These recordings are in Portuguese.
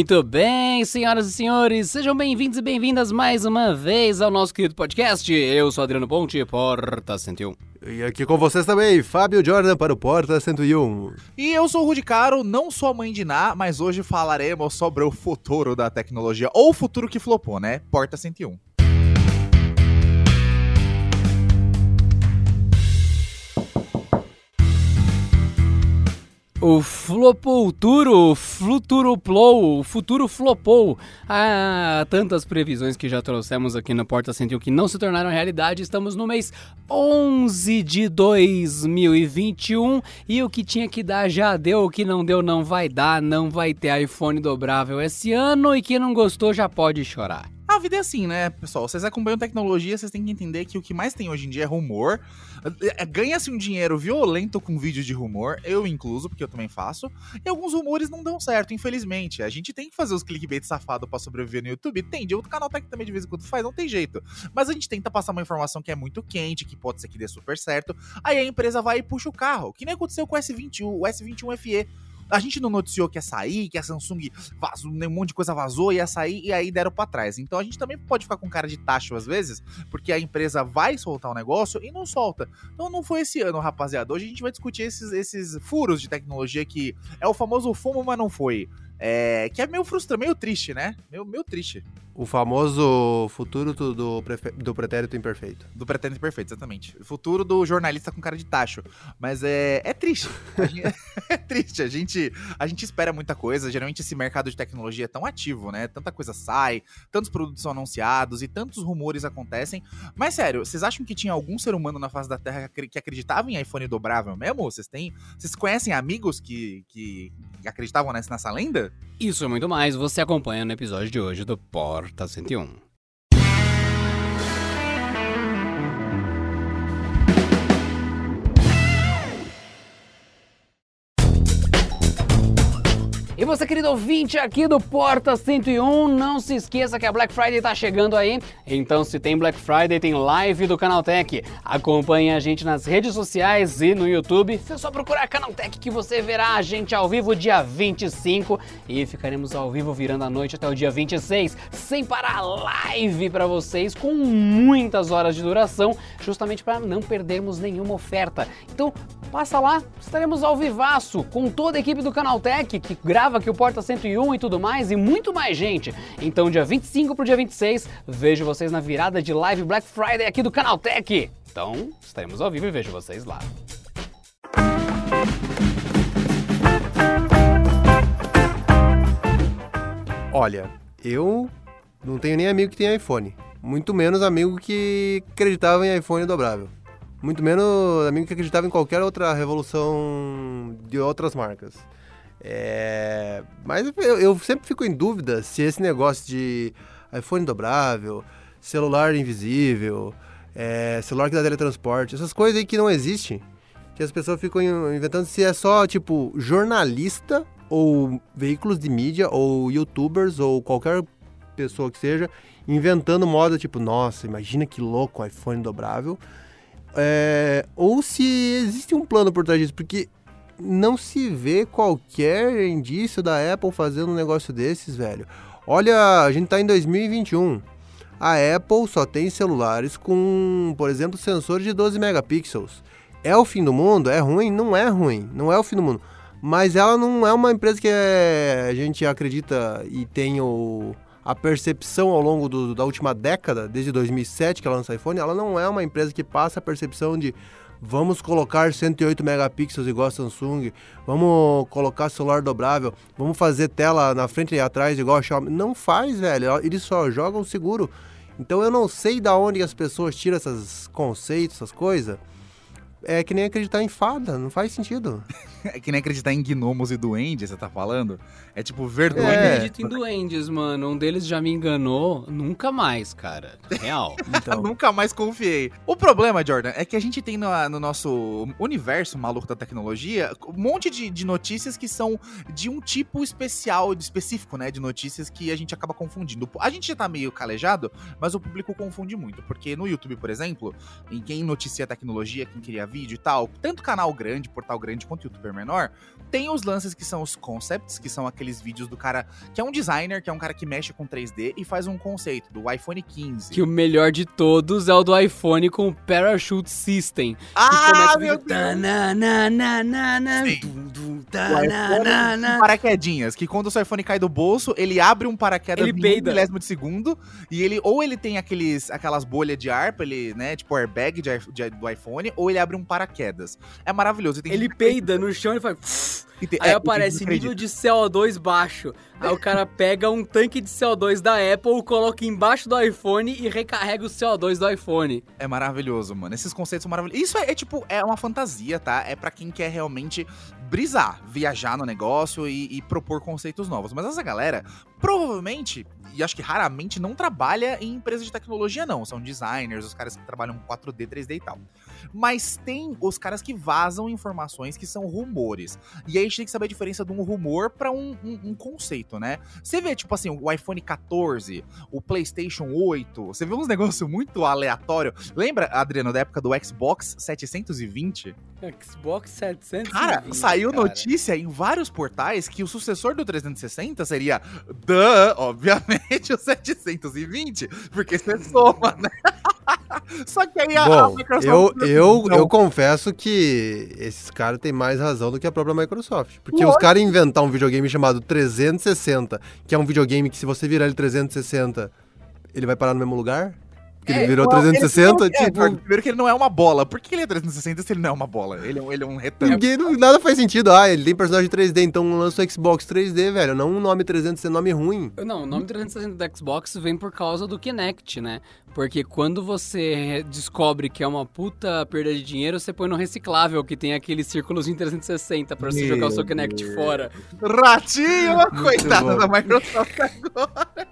Muito bem, senhoras e senhores, sejam bem-vindos e bem-vindas mais uma vez ao nosso querido podcast. Eu sou Adriano Ponte, Porta 101. E aqui com vocês também, Fábio Jordan para o Porta 101. E eu sou o Rudy Caro, não sou a mãe de Ná, mas hoje falaremos sobre o futuro da tecnologia, ou o futuro que flopou, né? Porta 101. O Flopulturo, Fluturoplou, o futuro flopou. Ah, tantas previsões que já trouxemos aqui no Porta 101 que não se tornaram realidade. Estamos no mês 11 de 2021 e o que tinha que dar já deu, o que não deu não vai dar, não vai ter iPhone dobrável esse ano e quem não gostou já pode chorar. A vida é assim, né, pessoal? Vocês acompanham tecnologia, vocês têm que entender que o que mais tem hoje em dia é rumor. É, Ganha-se um dinheiro violento com vídeos de rumor, eu incluso, porque eu também faço. E alguns rumores não dão certo, infelizmente. A gente tem que fazer os clickbait safado para sobreviver no YouTube. Tem, de outro canal tá que também de vez em quando faz, não tem jeito. Mas a gente tenta passar uma informação que é muito quente, que pode ser que dê super certo. Aí a empresa vai e puxa o carro, que nem aconteceu com o S21, o S21 FE. A gente não noticiou que ia sair, que a Samsung vazou, um monte de coisa vazou, ia sair e aí deram pra trás. Então a gente também pode ficar com cara de tacho às vezes, porque a empresa vai soltar o um negócio e não solta. Então não foi esse ano, rapaziada. Hoje a gente vai discutir esses, esses furos de tecnologia que é o famoso fumo, mas não foi. É, que é meio frustrante, meio triste, né? Meio, meio triste. O famoso futuro do, do, do pretérito imperfeito. Do pretérito imperfeito, exatamente. O futuro do jornalista com cara de tacho. Mas é, é triste. Gente, é triste. A gente, a gente espera muita coisa. Geralmente esse mercado de tecnologia é tão ativo, né? Tanta coisa sai, tantos produtos são anunciados e tantos rumores acontecem. Mas sério, vocês acham que tinha algum ser humano na face da Terra que acreditava em iPhone dobrável mesmo? Vocês têm. Vocês conhecem amigos que, que acreditavam nessa, nessa lenda? Isso e muito mais você acompanha no episódio de hoje do Porta 101. Você, querido ouvinte aqui do Porta 101, não se esqueça que a Black Friday tá chegando aí. Então, se tem Black Friday, tem live do Canaltech. Acompanhe a gente nas redes sociais e no YouTube. É só procurar Canaltech que você verá a gente ao vivo dia 25 e ficaremos ao vivo virando a noite até o dia 26, sem parar live para vocês com muitas horas de duração, justamente para não perdermos nenhuma oferta. Então, passa lá, estaremos ao vivaço com toda a equipe do Canaltech que grava aqui o Porta 101 e tudo mais, e muito mais gente. Então, dia 25 pro dia 26, vejo vocês na virada de live Black Friday aqui do Canaltech. Então, estaremos ao vivo e vejo vocês lá. Olha, eu não tenho nem amigo que tem iPhone. Muito menos amigo que acreditava em iPhone dobrável. Muito menos amigo que acreditava em qualquer outra revolução de outras marcas. É... Mas eu, eu, sempre fico em dúvida se esse negócio de iPhone dobrável, celular invisível, é, celular que dá teletransporte, essas coisas aí que não existem, que as pessoas ficam inventando se é só, tipo, jornalista ou veículos de mídia ou youtubers ou qualquer pessoa que seja inventando moda, tipo, nossa, imagina que louco iPhone dobrável. É, ou se existe um plano por trás disso, porque não se vê qualquer indício da Apple fazendo um negócio desses, velho. Olha, a gente tá em 2021. A Apple só tem celulares com, por exemplo, sensor de 12 megapixels. É o fim do mundo? É ruim? Não é ruim. Não é o fim do mundo. Mas ela não é uma empresa que é, a gente acredita e tem o, a percepção ao longo do, da última década, desde 2007 que ela lança iPhone, ela não é uma empresa que passa a percepção de vamos colocar 108 megapixels igual a Samsung, vamos colocar celular dobrável, vamos fazer tela na frente e atrás igual a Xiaomi. Não faz, velho. Eles só jogam seguro. Então eu não sei da onde as pessoas tiram esses conceitos, essas coisas. É que nem acreditar em fada, não faz sentido. é que nem acreditar em gnomos e duendes, você tá falando? É tipo vergonha. Eu é. acredito em duendes, mano. Um deles já me enganou, nunca mais, cara. Real. Então. nunca mais confiei. O problema, Jordan, é que a gente tem no, no nosso universo maluco da tecnologia um monte de, de, notícias que são de um tipo especial, específico, né? De notícias que a gente acaba confundindo. A gente já tá meio calejado, mas o público confunde muito. Porque no YouTube, por exemplo, em quem noticia tecnologia, quem queria vídeo e tal, tanto canal grande, portal grande, quanto youtuber menor, tem os lances que são os concepts, que são aqueles vídeos do cara que é um designer, que é um cara que mexe com 3D e faz um conceito do iPhone 15. Que o melhor de todos é o do iPhone com o Parachute System. ah, meu Deus! com paraquedinhas, que quando o seu iPhone cai do bolso, ele abre um paraquedas Ele em um milésimo de segundo, e ele, ou ele tem aqueles, aquelas bolhas de ar, ele, né, tipo airbag de, de- do iPhone, ou ele abre um paraquedas. É maravilhoso. Ele peida no chão e faz. e tem- Aí é, aparece nível de CO2 baixo. Aí o cara pega um tanque de CO2 da Apple, coloca embaixo do iPhone e recarrega o CO2 do iPhone. É maravilhoso, mano. Esses conceitos são maravilhosos. Isso é, é, tipo, é uma fantasia, tá? É pra quem quer realmente brisar, viajar no negócio e, e propor conceitos novos. Mas essa galera, provavelmente, e acho que raramente, não trabalha em empresas de tecnologia, não. São designers, os caras que trabalham com 4D, 3D e tal. Mas tem os caras que vazam informações que são rumores. E aí a gente tem que saber a diferença de um rumor pra um, um- um conceito, né? Você vê, tipo assim, o iPhone 14, o PlayStation 8, você vê uns negócios muito aleatórios. Lembra, Adriano, da época do Xbox 720? Xbox 700. Cara, saiu notícia em vários portais que o sucessor do 360 seria, duh, obviamente, o 720, porque você soma, né? Só que aí a, Bom, Microsoft eu, eu, assim, "Não, eu confesso que esses caras têm mais razão do que a própria Microsoft. Porque os caras inventar um videogame chamado 360, que é um videogame que se você virar ele 360, ele vai parar no mesmo lugar? Porque ele É, virou não, ele 360, não- é, tipo... primeiro que ele não é uma bola. Por que ele é 360 se ele não é uma bola? Ele é um, ele é um retângulo. Ninguém, não- nada faz sentido. Ah, ele tem personagem 3D, então lança o Xbox 3D, velho. Não um nome 360, é nome ruim. Não, o nome 360 do Xbox vem por causa do Kinect, né? Porque quando você descobre que é uma puta perda de dinheiro, você põe no reciclável, que tem aquele círculos em 360 pra você Meu jogar o seu Kinect Deus. fora. Ratinho, coitada bom. da Microsoft agora.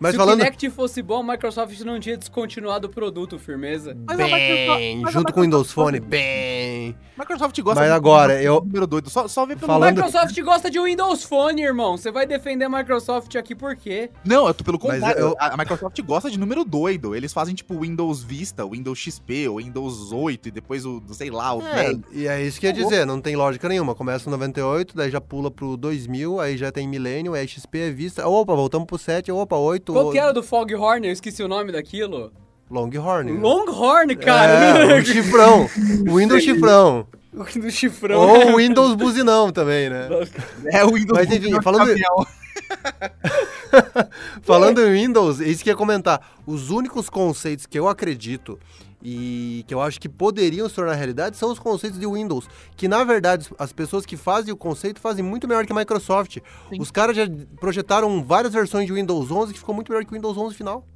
Mas Se falando o Kinect fosse bom, a Microsoft não tinha descontinuado o produto, firmeza. Mas bem, mas junto com o Windows Phone, bem. Microsoft gosta Mas de- agora, eu- número doido. Só, só vê pelo Falando- Microsoft gosta de Windows Phone, irmão. Você vai defender a Microsoft aqui por quê? Não, eu tô pelo contrário. eu- A Microsoft gosta de número doido. Eles fazem tipo Windows Vista, Windows XP, o Windows 8 e depois o, sei lá, o É, 10. e é isso que eu ia dizer, não tem lógica nenhuma. Começa no 98, daí já pula pro 2000, aí já tem Millennium, é XP, é Vista. Opa, voltamos pro 7, opa, 8. Qual que era do Foghorn? Eu esqueci o nome daquilo. Longhorn. Longhorn, cara. É, o chifrão. O Windows chifrão. do chifrão. Ou o Windows buzinão também, né? É o Windows Mas, enfim, falando-. Falando em Windows, é isso que ia comentar. Os únicos conceitos que eu acredito e que eu acho que poderiam se tornar realidade são os conceitos de Windows. Que na verdade as pessoas que fazem o conceito fazem muito melhor que a Microsoft. Sim. Os caras já projetaram várias versões de Windows 11 que ficou muito melhor que o Windows 11 final.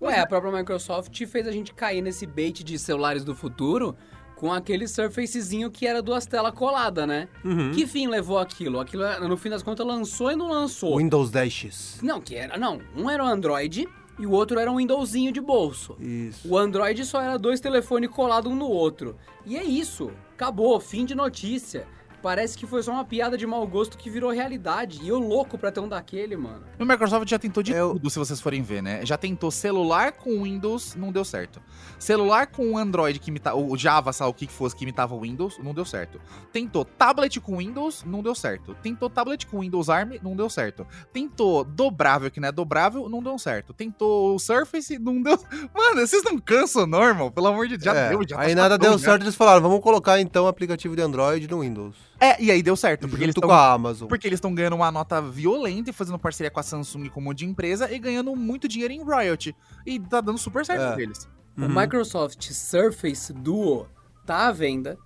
Ué, a própria Microsoft fez a gente cair nesse bait de celulares do futuro com aquele Surfacezinho que era duas telas coladas, né? Uhum. Que fim levou aquilo? Aquilo, no fim das contas, lançou e não lançou. Windows 10X. Não, que era. Não, um era o Android e o outro era um Windowsinho de bolso. Isso. O Android só era dois telefones colados um no outro. E é isso. Acabou, fim de notícia. Parece que foi só uma piada de mau gosto que virou realidade. E eu louco pra ter um daquele, mano. O Microsoft já tentou de É tudo, se vocês forem ver, né? Já tentou celular com Windows, não deu certo. Celular com Android que imita o Java, sabe o que que fosse que imitava o Windows, não deu certo. Tentou tablet com Windows, não deu certo. Tentou tablet com Windows ARM, não deu certo. Tentou dobrável que não é dobrável, não deu certo. Tentou o Surface, não deu. Mano, vocês não cansam, normal? Pelo amor de Deus, já É, deu, já tá aí nada chatão deu já. certo, eles falaram, vamos colocar então o aplicativo de Android no Windows. É, e aí deu certo, porque eles junto tão com a Amazon. Porque eles estão ganhando uma nota violenta e fazendo parceria com a Samsung como de empresa e ganhando muito dinheiro em royalty. E tá dando super certo É. pra eles. O Uhum. Microsoft Surface Duo tá à venda.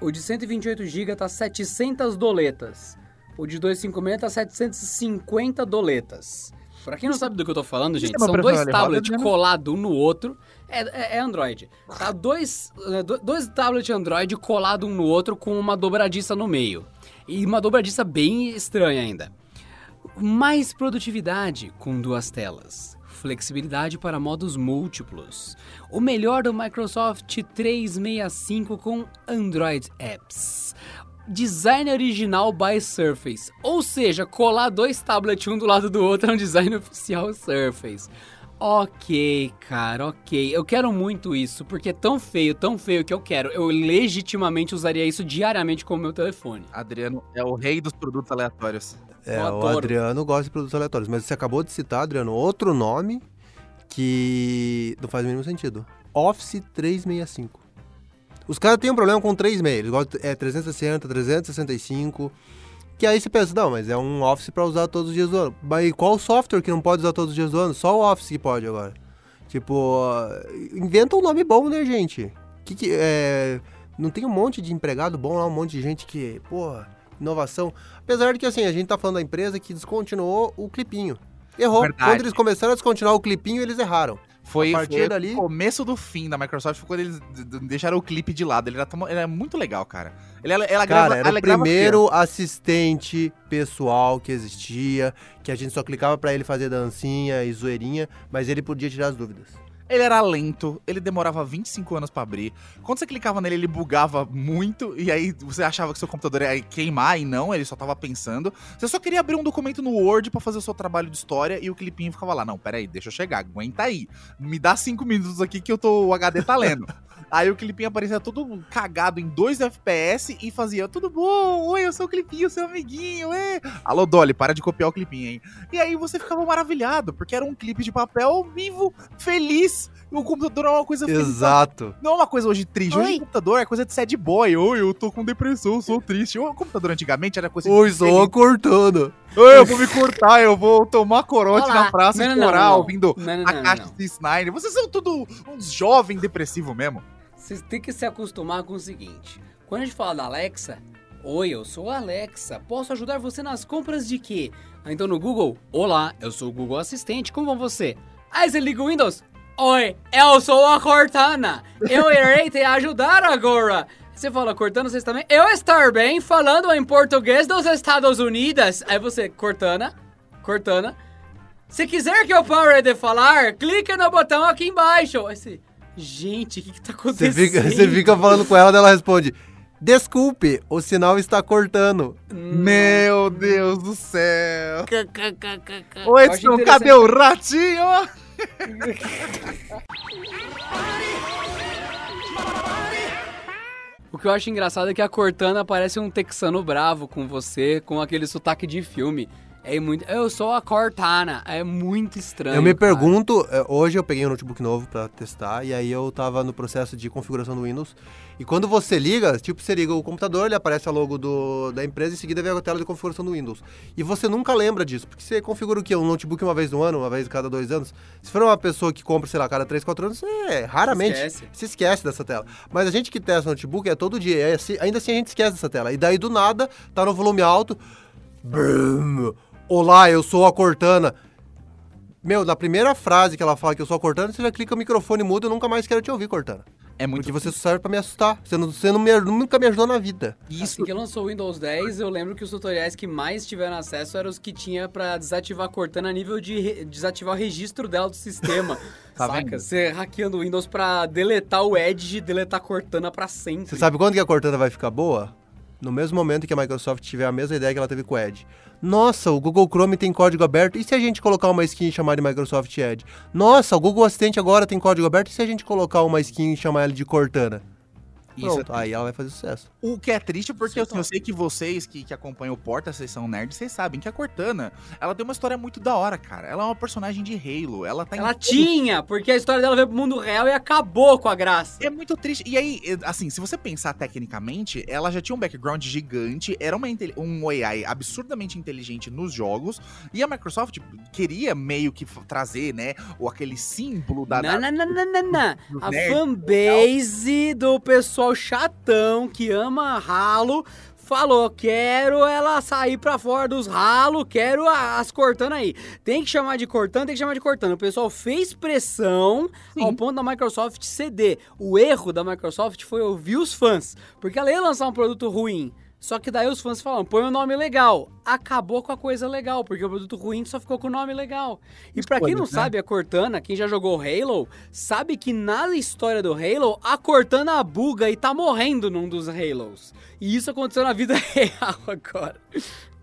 O de 128GB tá 700 doletas. O de 256 tá 750 doletas. Pra quem não sabe do que eu tô falando, gente, é são dois tablets colados um no outro. É, é- é Android. Tá dois, do- dois tablets Android colados um no outro com uma dobradiça no meio. E uma dobradiça bem estranha ainda. Mais produtividade com duas telas. Flexibilidade para modos múltiplos. O melhor do Microsoft 365 com Android Apps. Design original by Surface. Ou seja, colar dois tablets um do lado do outro é um design oficial Surface. Ok, cara, ok. Eu quero muito isso, porque é tão feio, tão feio que eu quero. Eu legitimamente usaria isso diariamente com o meu telefone. Adriano é o rei dos produtos aleatórios. É, o. Adriano gosta de produtos aleatórios, mas você acabou de citar, Adriano, outro nome que não faz o mínimo sentido. Office 365. Os caras têm um problema com 36, eles gostam é 360, 365, que aí você pensa, não, mas é um Office pra usar todos os dias do ano. Mas qual software que não pode usar todos os dias do ano? Só o Office que pode agora. Tipo, inventa um nome bom, né, gente? Que que é, não tem um monte de empregado bom lá, um monte de gente que, porra, inovação. Apesar de que, assim, a gente tá falando da empresa que descontinuou o clipinho. Errou. Verdade. Quando eles começaram a descontinuar o clipinho, eles erraram. Foi, A foi dali- o começo do fim da Microsoft foi quando eles deixaram o clipe de lado. Ele era, tão- ele era muito legal, cara. Ele, ela, ela Cara, grava- era o alegrava primeiro assistente pessoal que existia, que a gente só clicava pra ele fazer dancinha e zoeirinha, mas ele podia tirar as dúvidas. Ele era lento, ele demorava 25 anos pra abrir. Quando você clicava nele, ele bugava muito, e aí você achava que seu computador ia queimar, e não, ele só tava pensando. Você só queria abrir um documento no Word pra fazer o seu trabalho de história, e o clipinho ficava lá. Não, peraí, deixa eu chegar, aguenta aí. Me dá 5 minutos aqui que eu tô, o HD tá lendo. Aí o clipinho aparecia todo cagado em 2 FPS e fazia tudo bom, oi, eu sou o clipinho, seu amiguinho, é. Alô, Dolly, para de copiar o clipinho, hein? E aí você ficava maravilhado, porque era um clipe de papel vivo, feliz. O computador é uma coisa feliz. Exato. Não é uma coisa hoje triste. Hoje Oi. o computador é coisa de sad boy. Oi, eu tô com depressão, sou triste. O computador antigamente era coisa Oi, de só cortando. Oi, eu vou me cortar, eu vou tomar corote Olá. na praça Não, e não. ouvindo Não, não, a não, caixa não. de Snyder. Vocês são tudo uns jovens depressivos mesmo. Vocês têm que se acostumar com o seguinte: quando a gente fala da Alexa, oi, eu sou a Alexa, posso ajudar você nas compras de quê? Aí Então no Google, olá, eu sou o Google Assistente, como vai você? Aí você liga o Windows, oi, eu sou a Cortana, eu irei te ajudar agora. Você fala, Cortana, vocês também? Eu estar bem falando em português dos Estados Unidos. Aí você, Cortana, Cortana. Se quiser que eu pare de falar, clica no botão aqui embaixo. Aí você, gente, o que, que tá Você acontecendo? fica, você fica falando com ela, ela responde: Desculpe, o sinal está cortando. Meu Deus do céu. Oi, Edson, cadê o ratinho? O que eu acho engraçado é que a Cortana parece um texano bravo com você, com aquele sotaque de filme. É muito. Eu sou a Cortana. É muito estranho. eu me cara. pergunto, é, hoje eu peguei um notebook novo pra testar, e aí eu tava no processo de configuração do Windows. E quando você liga, tipo, você liga o computador, ele aparece a logo do, da empresa e em seguida vem a tela de configuração do Windows. E você nunca lembra disso, porque você configura o quê? Um notebook uma vez no ano, uma vez a cada dois anos. Se for uma pessoa que compra, sei lá, cada três, quatro anos, é, raramente Esquece. se esquece dessa tela. Mas a gente que testa notebook é todo dia, é assim- ainda assim a gente esquece dessa tela. E daí do nada, tá no volume alto. Brum, Olá, eu sou a Cortana. Meu, na primeira frase que ela fala que eu sou a Cortana, você já clica o microfone mudo, eu nunca mais quero te ouvir, Cortana. É muito Porque você só serve pra me assustar. Você, não, você não me- nunca me ajudou na vida. Assim isso. que lançou o Windows 10, eu lembro que os tutoriais que mais tiveram acesso eram os que tinha pra desativar a Cortana a nível de re- desativar o registro dela do sistema. Tá saca? vendo? Você hackeando o Windows pra deletar o Edge e deletar a Cortana pra sempre. Você sabe quando que a Cortana vai ficar boa? No mesmo momento que a Microsoft tiver a mesma ideia que ela teve com o Edge. Nossa, o Google Chrome tem código aberto. E se a gente colocar uma skin chamar de Microsoft Edge? Nossa, o Google Assistente agora tem código aberto. E se a gente colocar uma skin e chamar ela de Cortana? Isso Pronto, aí ela vai fazer sucesso. O que é triste, porque Isso assim, eu sei que vocês que, que acompanham o Porta, vocês são nerds, vocês sabem que a Cortana, ela tem uma história muito da hora, cara. Ela é uma personagem de Halo, ela tá em Ela todo- tinha, porque a história dela veio pro mundo real e acabou com a graça. É muito triste. E aí, assim, se você pensar tecnicamente, ela já tinha um background gigante, era uma, um AI absurdamente inteligente nos jogos, e a Microsoft queria meio que trazer, né, o aquele símbolo da... Não, da- não, não, não, não, não. A fanbase do pessoal chatão que ama ralo falou: quero ela sair pra fora dos ralos, quero as cortando aí. Tem que chamar de cortando, tem que chamar de cortando. O pessoal fez pressão Sim. ao ponto da Microsoft ceder. O erro da Microsoft foi ouvir os fãs, porque ela ia lançar um produto ruim. Só que daí os fãs falaram, põe um nome legal. Acabou com a coisa legal, porque o produto ruim só ficou com o nome legal. E pra quem não né? sabe, a Cortana, quem já jogou Halo, sabe que na história do Halo, a Cortana buga e tá morrendo num dos Halos. E isso aconteceu na vida real agora.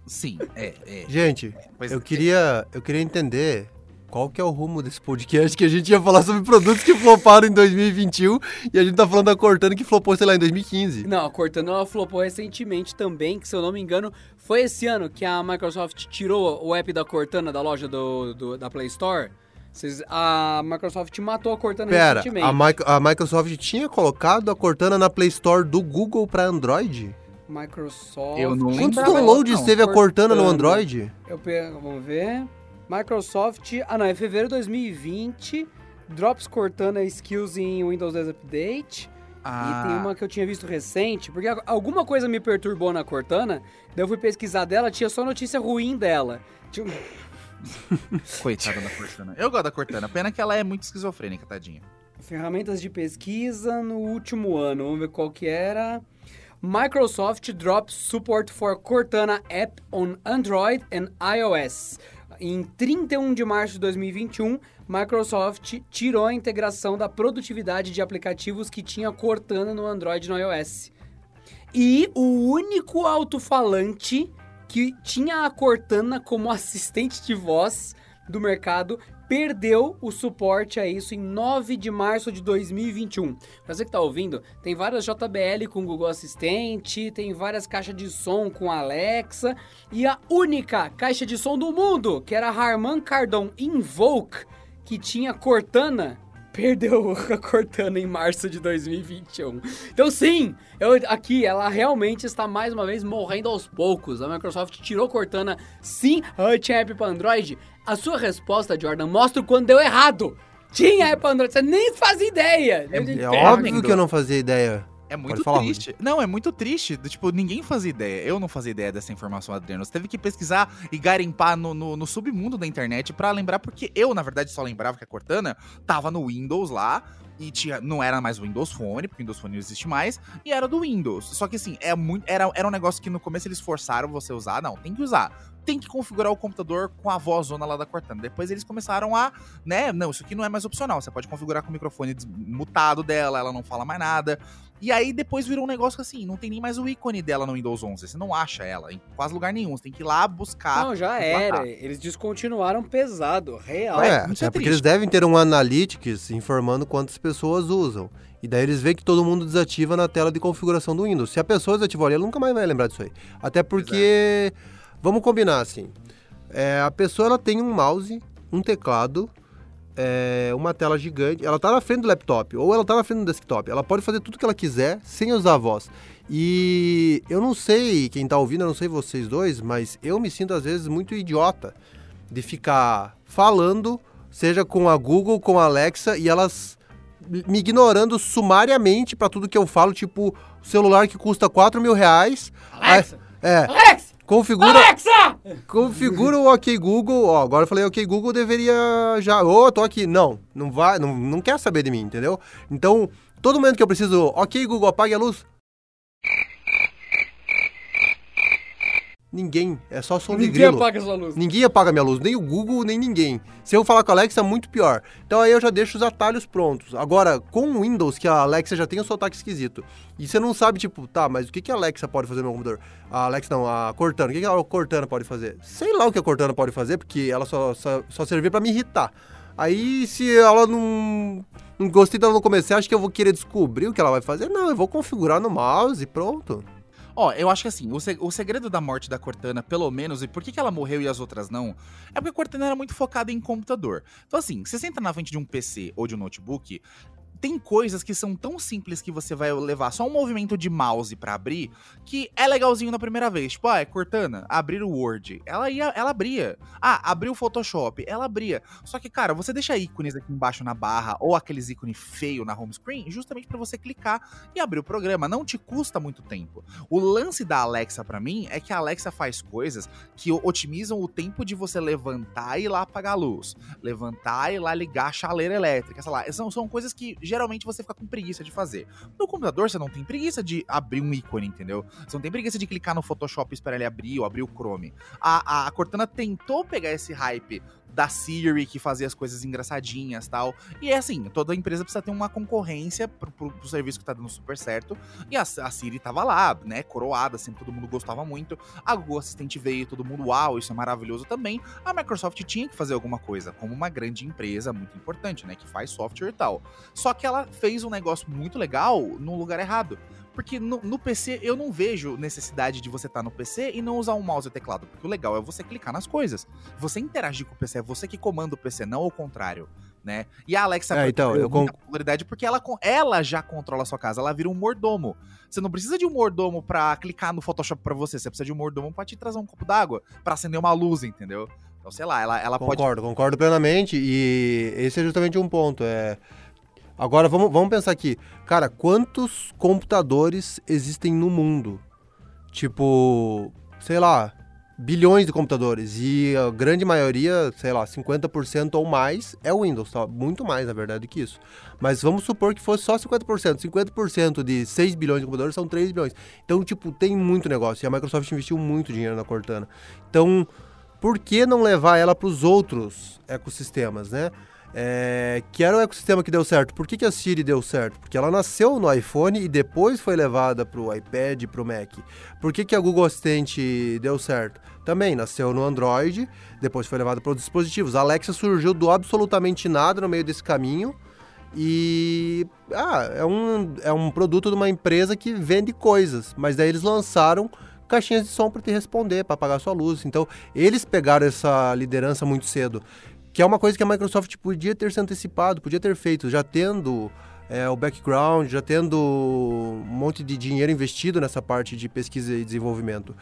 Sim, é, é. Gente, Pois eu é. queria, eu queria entender qual que é o rumo desse podcast que a gente ia falar sobre produtos que floparam em 2021 e a gente tá falando da Cortana que flopou, sei lá, em 2015. Não, a Cortana ela flopou recentemente também, que se eu não me engano, foi esse ano que a Microsoft tirou o app da Cortana da loja do, do- da Play Store. Vocês- a Microsoft matou a Cortana Pera, recentemente. a, Mic- a Microsoft tinha colocado a Cortana na Play Store do Google pra Android? Microsoft. Eu não Quantos downloads não. teve a Cortana no Cortana. Android? Eu pego, vamos ver. Microsoft. Ah, não, é fevereiro de 2020. Drops Cortana Skills em Windows 10 Update. Ah, E tem uma que eu tinha visto recente, porque al- alguma coisa me perturbou na Cortana, daí eu fui pesquisar dela, tinha só notícia ruim dela. Tinha Coitada da Cortana. Eu gosto da Cortana. Pena que ela é muito esquizofrênica, tadinha. Ferramentas de pesquisa no último ano. Vamos ver qual que era. Microsoft drops support for Cortana app on Android and iOS. Em 31 de março de 2021, Microsoft tirou a integração da produtividade de aplicativos que tinha Cortana no Android e no iOS. E o único alto-falante que tinha a Cortana como assistente de voz do mercado perdeu o suporte a isso em 9 de março de 2021. Pra você que tá ouvindo, tem várias JBL com Google Assistente, tem várias caixas de som com Alexa e a única caixa de som do mundo, que era Harman Kardon Invoke, que tinha Cortana, perdeu a Cortana em março de 2021. Então sim, eu, aqui ela realmente está mais uma vez morrendo aos poucos. A Microsoft tirou Cortana, sim, ah, tinha app para Android. A sua resposta, Jordan, mostra o quando deu errado. Tinha app para Android, você nem fazia ideia. É- É É, óbvio que eu não fazia ideia. É muito falar, triste. Não, é muito triste. Tipo, ninguém fazia ideia. Eu não fazia ideia dessa informação, Adriano. Você teve que pesquisar e garimpar no, no, no submundo da internet pra lembrar, porque eu, na verdade, só lembrava que a Cortana tava no Windows lá. E tinha, não era mais o Windows Phone, porque o Windows Phone não existe mais, e era do Windows. Só que assim, é muito, era, era um negócio que no começo eles forçaram você usar. Não, tem que usar. Tem que configurar o computador com a voz zona lá da Cortana. Depois eles começaram a, né? Não, isso aqui não é mais opcional. Você pode configurar com o microfone mutado dela, ela não fala mais nada. E aí depois virou um negócio assim, não tem nem mais o ícone dela no Windows 11. Você não acha ela em quase lugar nenhum. Você tem que ir lá buscar. Não, já era. Eles descontinuaram pesado, real. É, É, é porque triste. eles devem ter um Analytics informando quantas pessoas usam. E daí eles veem que todo mundo desativa na tela de configuração do Windows. Se a pessoa desativou ali, ela nunca mais vai lembrar disso aí. Até porque, vamos combinar assim, é, a pessoa ela tem um mouse, um teclado, é, uma tela gigante, ela tá na frente do laptop ou ela tá na frente do desktop. Ela pode fazer tudo que ela quiser sem usar a voz. E eu não sei, quem tá ouvindo, eu não sei vocês dois, mas eu me sinto às vezes muito idiota de ficar falando, seja com a Google, com a Alexa, e elas me ignorando sumariamente pra tudo que eu falo, tipo, celular que custa 4 mil reais. Alexa! aí- é, Alexa! Configura, Alexa! configura o OK Google, ó, agora eu falei OK Google, deveria já, ô, tô aqui. Não, não vai, não, não quer saber de mim, entendeu? Então, todo momento que eu preciso, OK Google, apague a luz. Ninguém, é só som de Ninguém grilo. apaga sua luz. Ninguém apaga minha luz, nem o Google, nem ninguém. Se eu falar com a Alexa, é muito pior. Então aí eu já deixo os atalhos prontos. Agora, com o Windows, que a Alexa já tem o sotaque esquisito, e você não sabe, tipo, tá, mas o que, que a Alexa pode fazer no meu computador? A Alexa não, a Cortana. O que, que a Cortana pode fazer? Sei lá o que a Cortana pode fazer, porque ela só, só, só servia pra me irritar. Aí, se ela não, não gostei dela no começo, você acha que eu vou querer descobrir o que ela vai fazer? Não, eu vou configurar no mouse e pronto. Ó, eu acho que assim, o, se- segredo da morte da Cortana, pelo menos, e por que, que ela morreu e as outras não, é porque a Cortana era muito focada em computador. Então, assim, você senta na frente de um PC ou de um notebook, tem coisas que são tão simples que você vai levar só um movimento de mouse pra abrir, que é legalzinho na primeira vez. Tipo, ah, é Cortana, abrir o Word. Ela ia, ela abria. Ah, abriu o Photoshop, ela abria. Só que, cara, você deixa ícones aqui embaixo na barra ou aqueles ícones feio na home screen, justamente pra você clicar e abrir o programa. Não te custa muito tempo. O lance da Alexa pra mim é que a Alexa faz coisas que otimizam o tempo de você levantar e ir lá apagar a luz, levantar e ir lá ligar a chaleira elétrica, sei lá. São, são coisas que geralmente você fica com preguiça de fazer. No computador, você não tem preguiça de abrir um ícone, entendeu? Você não tem preguiça de clicar no Photoshop e esperar ele abrir ou abrir o Chrome. A, a, a Cortana tentou pegar esse hype da Siri, que fazia as coisas engraçadinhas tal. E é assim, toda empresa precisa ter uma concorrência pro, pro, pro serviço que tá dando super certo. E a, a, Siri tava lá, né, coroada, assim, todo mundo gostava muito. A Google Assistente veio, todo mundo, uau, isso é maravilhoso também. A Microsoft tinha que fazer alguma coisa, como uma grande empresa muito importante, né, que faz software e tal. Só que ela fez um negócio muito legal no lugar errado. Porque no, no, PC eu não vejo necessidade de você estar tá no PC e não usar um mouse e teclado. Porque o legal é você clicar nas coisas. Você interagir com o PC, é você que comanda o PC, não o contrário. Né? E a Alexa é, então, eu com... popularidade porque ela, ela já controla a sua casa, ela vira um mordomo. Você não precisa de um mordomo para clicar no Photoshop para você, você precisa de um mordomo para te trazer um copo d'água, para acender uma luz, entendeu? Então, sei lá, ela, ela concordo, pode. Concordo, concordo plenamente. E esse é justamente um ponto. É Agora vamos, vamos pensar aqui. Cara, quantos computadores existem no mundo? Tipo, sei lá, bilhões de computadores. E a grande maioria, sei lá, 50% ou mais é Windows, tá? Muito mais, na verdade, do que isso. Mas vamos supor que fosse só 50%. 50% de 6 bilhões de computadores são 3 bilhões. Então, tipo, tem muito negócio. E a Microsoft investiu muito dinheiro na Cortana. Então, por que não levar ela para os outros ecossistemas, né? É, que era o ecossistema que deu certo. Por que, que a Siri deu certo? Porque ela nasceu no iPhone e depois foi levada para o iPad e para o Mac. Por que, que a Google Assistente deu certo? Também nasceu no Android, depois foi levada para os dispositivos. A Alexa surgiu do absolutamente nada no meio desse caminho. E ah, é, um, é um produto de uma empresa que vende coisas, mas daí eles lançaram caixinhas de som para te responder, para apagar sua luz. Então, eles pegaram essa liderança muito cedo que é uma coisa que a Microsoft podia ter se antecipado, podia ter feito, já tendo é, o background, já tendo um monte de dinheiro investido nessa parte de pesquisa e desenvolvimento.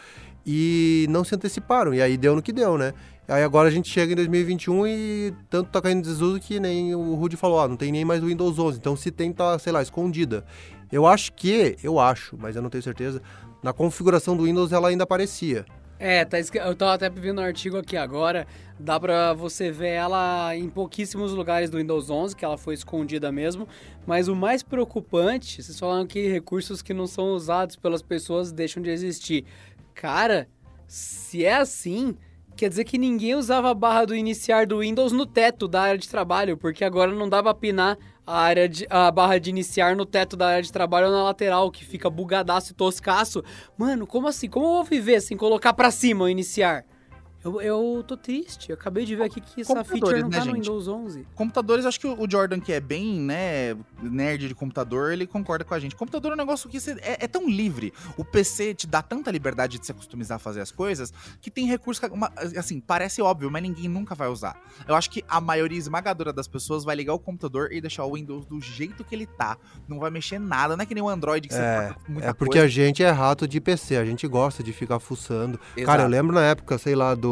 E não se anteciparam, e aí deu no que deu, né? Aí agora a gente chega em 2021 e tanto tá caindo desuso que nem o Rudy falou, ah, não tem nem mais o Windows 11, então se tem, tá, sei lá, escondida. Eu acho que, eu acho, mas eu não tenho certeza, na configuração do Windows ela ainda aparecia. É, tá, eu tava até vendo um artigo aqui agora, dá pra você ver ela em pouquíssimos lugares do Windows 11, que ela foi escondida mesmo, mas o mais preocupante, vocês falaram que recursos que não são usados pelas pessoas deixam de existir. Cara, se é assim, quer dizer que ninguém usava a barra do iniciar do Windows no teto da área de trabalho, porque agora não dá pra pinar a, área de, a barra de iniciar no teto da área de trabalho ou na lateral, que fica bugadaço e toscaço. Mano, como assim? Como eu vou viver sem colocar pra cima o iniciar? Eu, eu tô triste. Eu acabei de ver aqui que essa feature não né, tá no Windows 11. Computadores, acho que o Jordan, que é bem, né, nerd de computador, ele concorda com a gente. Computador é um negócio que você, é, é, tão livre. O PC te dá tanta liberdade de se acostumizar a fazer as coisas que tem recurso que, uma, assim, parece óbvio, mas ninguém nunca vai usar. Eu acho que a maioria esmagadora das pessoas vai ligar o computador e deixar o Windows do jeito que ele tá. Não vai mexer nada. Não é que nem o Android que é, você muita É porque coisa. a gente é rato de PC. A gente gosta de ficar fuçando. Exato. Cara, eu lembro na época, sei lá, do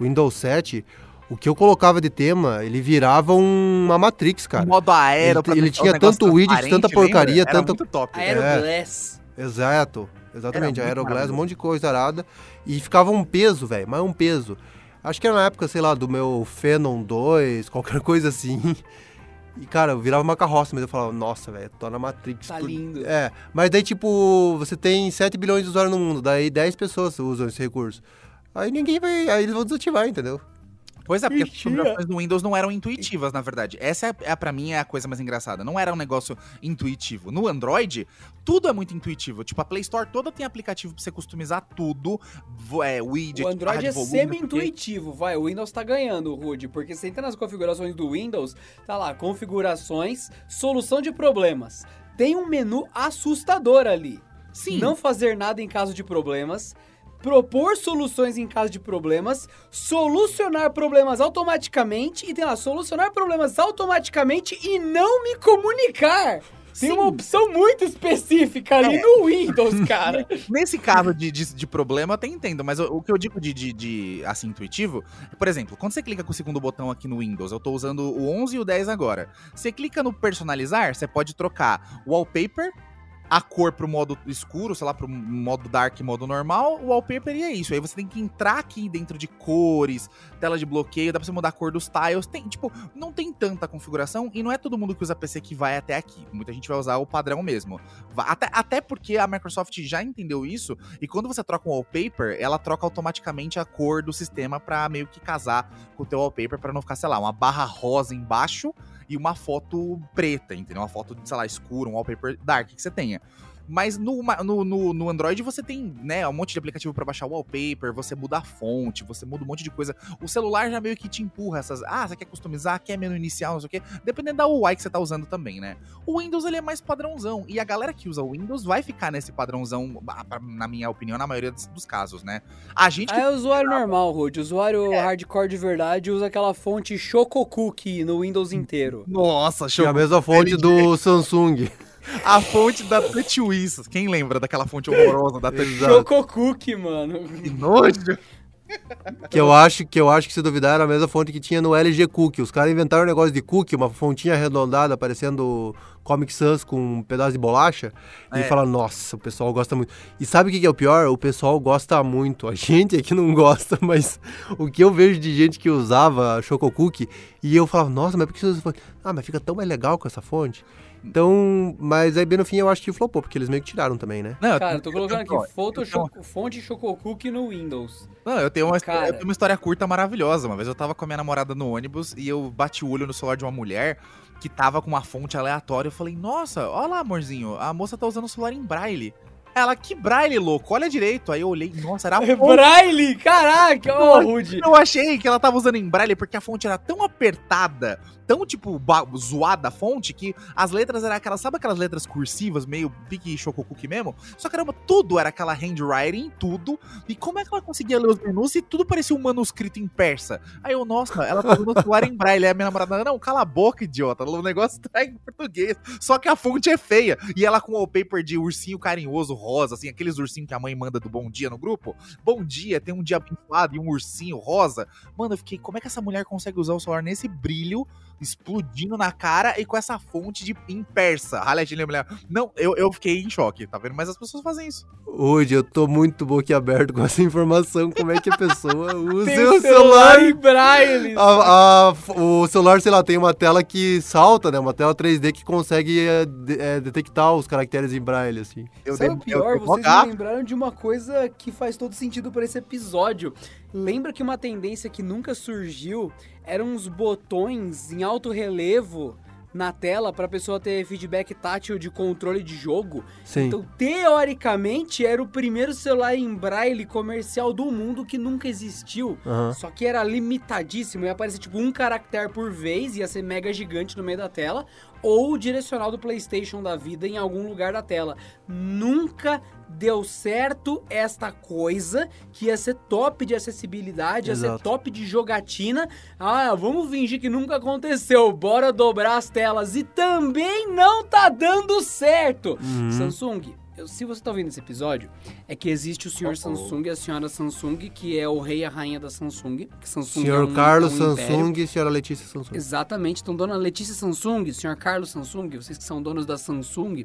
Windows 7, o que eu colocava de tema, ele virava uma Matrix, cara. modo aéreo. Ele, ele tinha tanto widget, tanta porcaria, tanta... muito top. Aeroglass. É, exato, exatamente, Aeroglass, um monte de coisa arada. E ficava um peso, velho, mas um peso. Acho que era na época, sei lá, do meu Phenom 2, qualquer coisa assim. E, cara, eu virava uma carroça, mas eu falava, nossa, velho, tô na Matrix. Tá lindo. É, mas daí, tipo, você tem 7 bilhões de usuários no mundo, daí 10 pessoas usam esse recurso. Aí ninguém vai. Aí eles vão desativar, entendeu? Pois é, porque as configurações do Windows não eram intuitivas, na verdade. Essa é, é para mim é a coisa mais engraçada. Não era um negócio intuitivo. No Android, tudo é muito intuitivo. Tipo, a Play Store toda tem aplicativo pra você customizar tudo. É, widget, O Android é semi-intuitivo, porque... vai. O Windows tá ganhando, Rude, porque você entra nas configurações do Windows, tá lá, configurações, solução de problemas. Tem um menu assustador ali. Sim. Não fazer nada em caso de problemas propor soluções em caso de problemas, solucionar problemas automaticamente e tem lá, solucionar problemas automaticamente e não me comunicar. Tem Sim. uma opção muito específica ali é. no Windows, cara. Nesse caso de, de, de, problema, eu até entendo, mas o, o que eu digo de, de, de, assim, intuitivo, por exemplo, quando você clica com o segundo botão aqui no Windows, eu tô usando o 11 e o 10 agora. Você clica no personalizar, você pode trocar wallpaper a cor pro modo escuro, sei lá, pro modo dark modo normal, o wallpaper é isso. Aí você tem que entrar aqui dentro de cores, tela de bloqueio, dá pra você mudar a cor dos tiles. Tem, tipo, não tem tanta configuração e não é todo mundo que usa PC que vai até aqui. Muita gente vai usar o padrão mesmo. Até, até porque a Microsoft já entendeu isso e quando você troca um wallpaper, ela troca automaticamente a cor do sistema pra meio que casar com o teu wallpaper para não ficar, sei lá, uma barra rosa embaixo e uma foto preta, entendeu? Uma foto, sei lá, escura, um wallpaper dark que você tenha. Mas no, no, no, no, Android você tem, né, um monte de aplicativo para baixar o wallpaper, você muda a fonte, você muda um monte de coisa. O celular já meio que te empurra essas. Ah, você quer customizar, quer menu inicial, não sei o quê. Dependendo da UI que você tá usando também, né? O Windows ele é mais padrãozão. E a galera que usa o Windows vai ficar nesse padrãozão, na minha opinião, na maioria dos casos, né? A gente. Que... Ah, é usuário normal, Rude. Usuário é. hardcore de verdade usa aquela fonte Choco Cookie no Windows inteiro. Nossa, show. É a mesma fonte do Samsung. A fonte da TouchWiz. Quem lembra daquela fonte horrorosa da TouchWiz? Chococook, mano. Que nojo. Que eu acho que eu acho que se duvidar era a mesma fonte que tinha no LG Cookie. Os caras inventaram um negócio de cookie, uma fontinha arredondada, parecendo Comic Sans com um pedaço de bolacha. É. E fala, nossa, o pessoal gosta muito. E sabe o que é o pior? O pessoal gosta muito. A gente aqui não gosta, mas o que eu vejo de gente que usava Choco Cookie, e eu falava, nossa, mas por que você usa fonte? Ah, mas fica tão mais legal com essa fonte. Então, mas aí bem no fim eu acho que flopou, porque eles meio que tiraram também, né? Não, Cara, eu tô colocando aqui foto choco, fonte Chococook no Windows. Não, eu tenho, uma, Cara... eu tenho uma história curta maravilhosa. Uma vez eu tava com a minha namorada no ônibus e eu bati o olho no celular de uma mulher que tava com uma fonte aleatória. Eu falei, nossa, olha lá, amorzinho, a moça tá usando o celular em braille. Ela, que braille, louco, olha direito. Aí eu olhei, nossa, era a fonte. Braille? Caraca, ô, oh, Rude. Eu achei que ela tava usando em braille porque a fonte era tão apertada tão, tipo, zoada a fonte que as letras eram aquelas, sabe aquelas letras cursivas, meio pique chococuque mesmo? Só que, caramba, tudo era aquela handwriting, tudo. E como é que ela conseguia ler os menus e tudo parecia um manuscrito em persa? Aí eu, nossa, ela tá usando celular em braille. Aí a minha namorada, não, cala a boca, idiota. O negócio tá em português. Só que a fonte é feia. E ela com o wallpaper de ursinho carinhoso, rosa, assim, aqueles ursinhos que a mãe manda do bom dia no grupo. Bom dia, tem um dia abençoado e um ursinho rosa. Mano, eu fiquei, como é que essa mulher consegue usar o celular nesse brilho? Explodindo na cara e com essa fonte de em persa. Não, eu, eu fiquei em choque, tá vendo? Mas as pessoas fazem isso. Hoje eu tô muito boquiaberto com essa informação. Como é que a pessoa usa o celular em braille? A, a, o celular, sei lá, tem uma tela que salta, né? Uma tela 3D que consegue é, de, é, detectar os caracteres em braille, assim. Eu Sabe o pior? Eu, eu vocês me lembraram de uma coisa que faz todo sentido para esse episódio. Lembra que uma tendência que nunca surgiu eram uns botões em alto relevo na tela para a pessoa ter feedback tátil de controle de jogo. Sim. Então, teoricamente, era o primeiro celular em braille comercial do mundo que nunca existiu. Uhum. Só que era limitadíssimo. Ia aparecer tipo um caractere por vez, ia ser mega gigante no meio da tela. Ou o direcional do PlayStation da vida em algum lugar da tela. Nunca deu certo esta coisa que ia ser top de acessibilidade, Exato. ia ser top de jogatina. Ah, vamos fingir que nunca aconteceu. Bora dobrar as telas. E também não tá dando certo. Uhum. Samsung, se você tá ouvindo esse episódio, é que existe o senhor oh, Samsung e a senhora Samsung, que é o rei e a rainha da Samsung. Que Samsung senhor é um, Carlos é um Samsung e senhora Letícia Samsung. Exatamente. Então, dona Letícia Samsung, senhor Carlos Samsung, vocês que são donos da Samsung,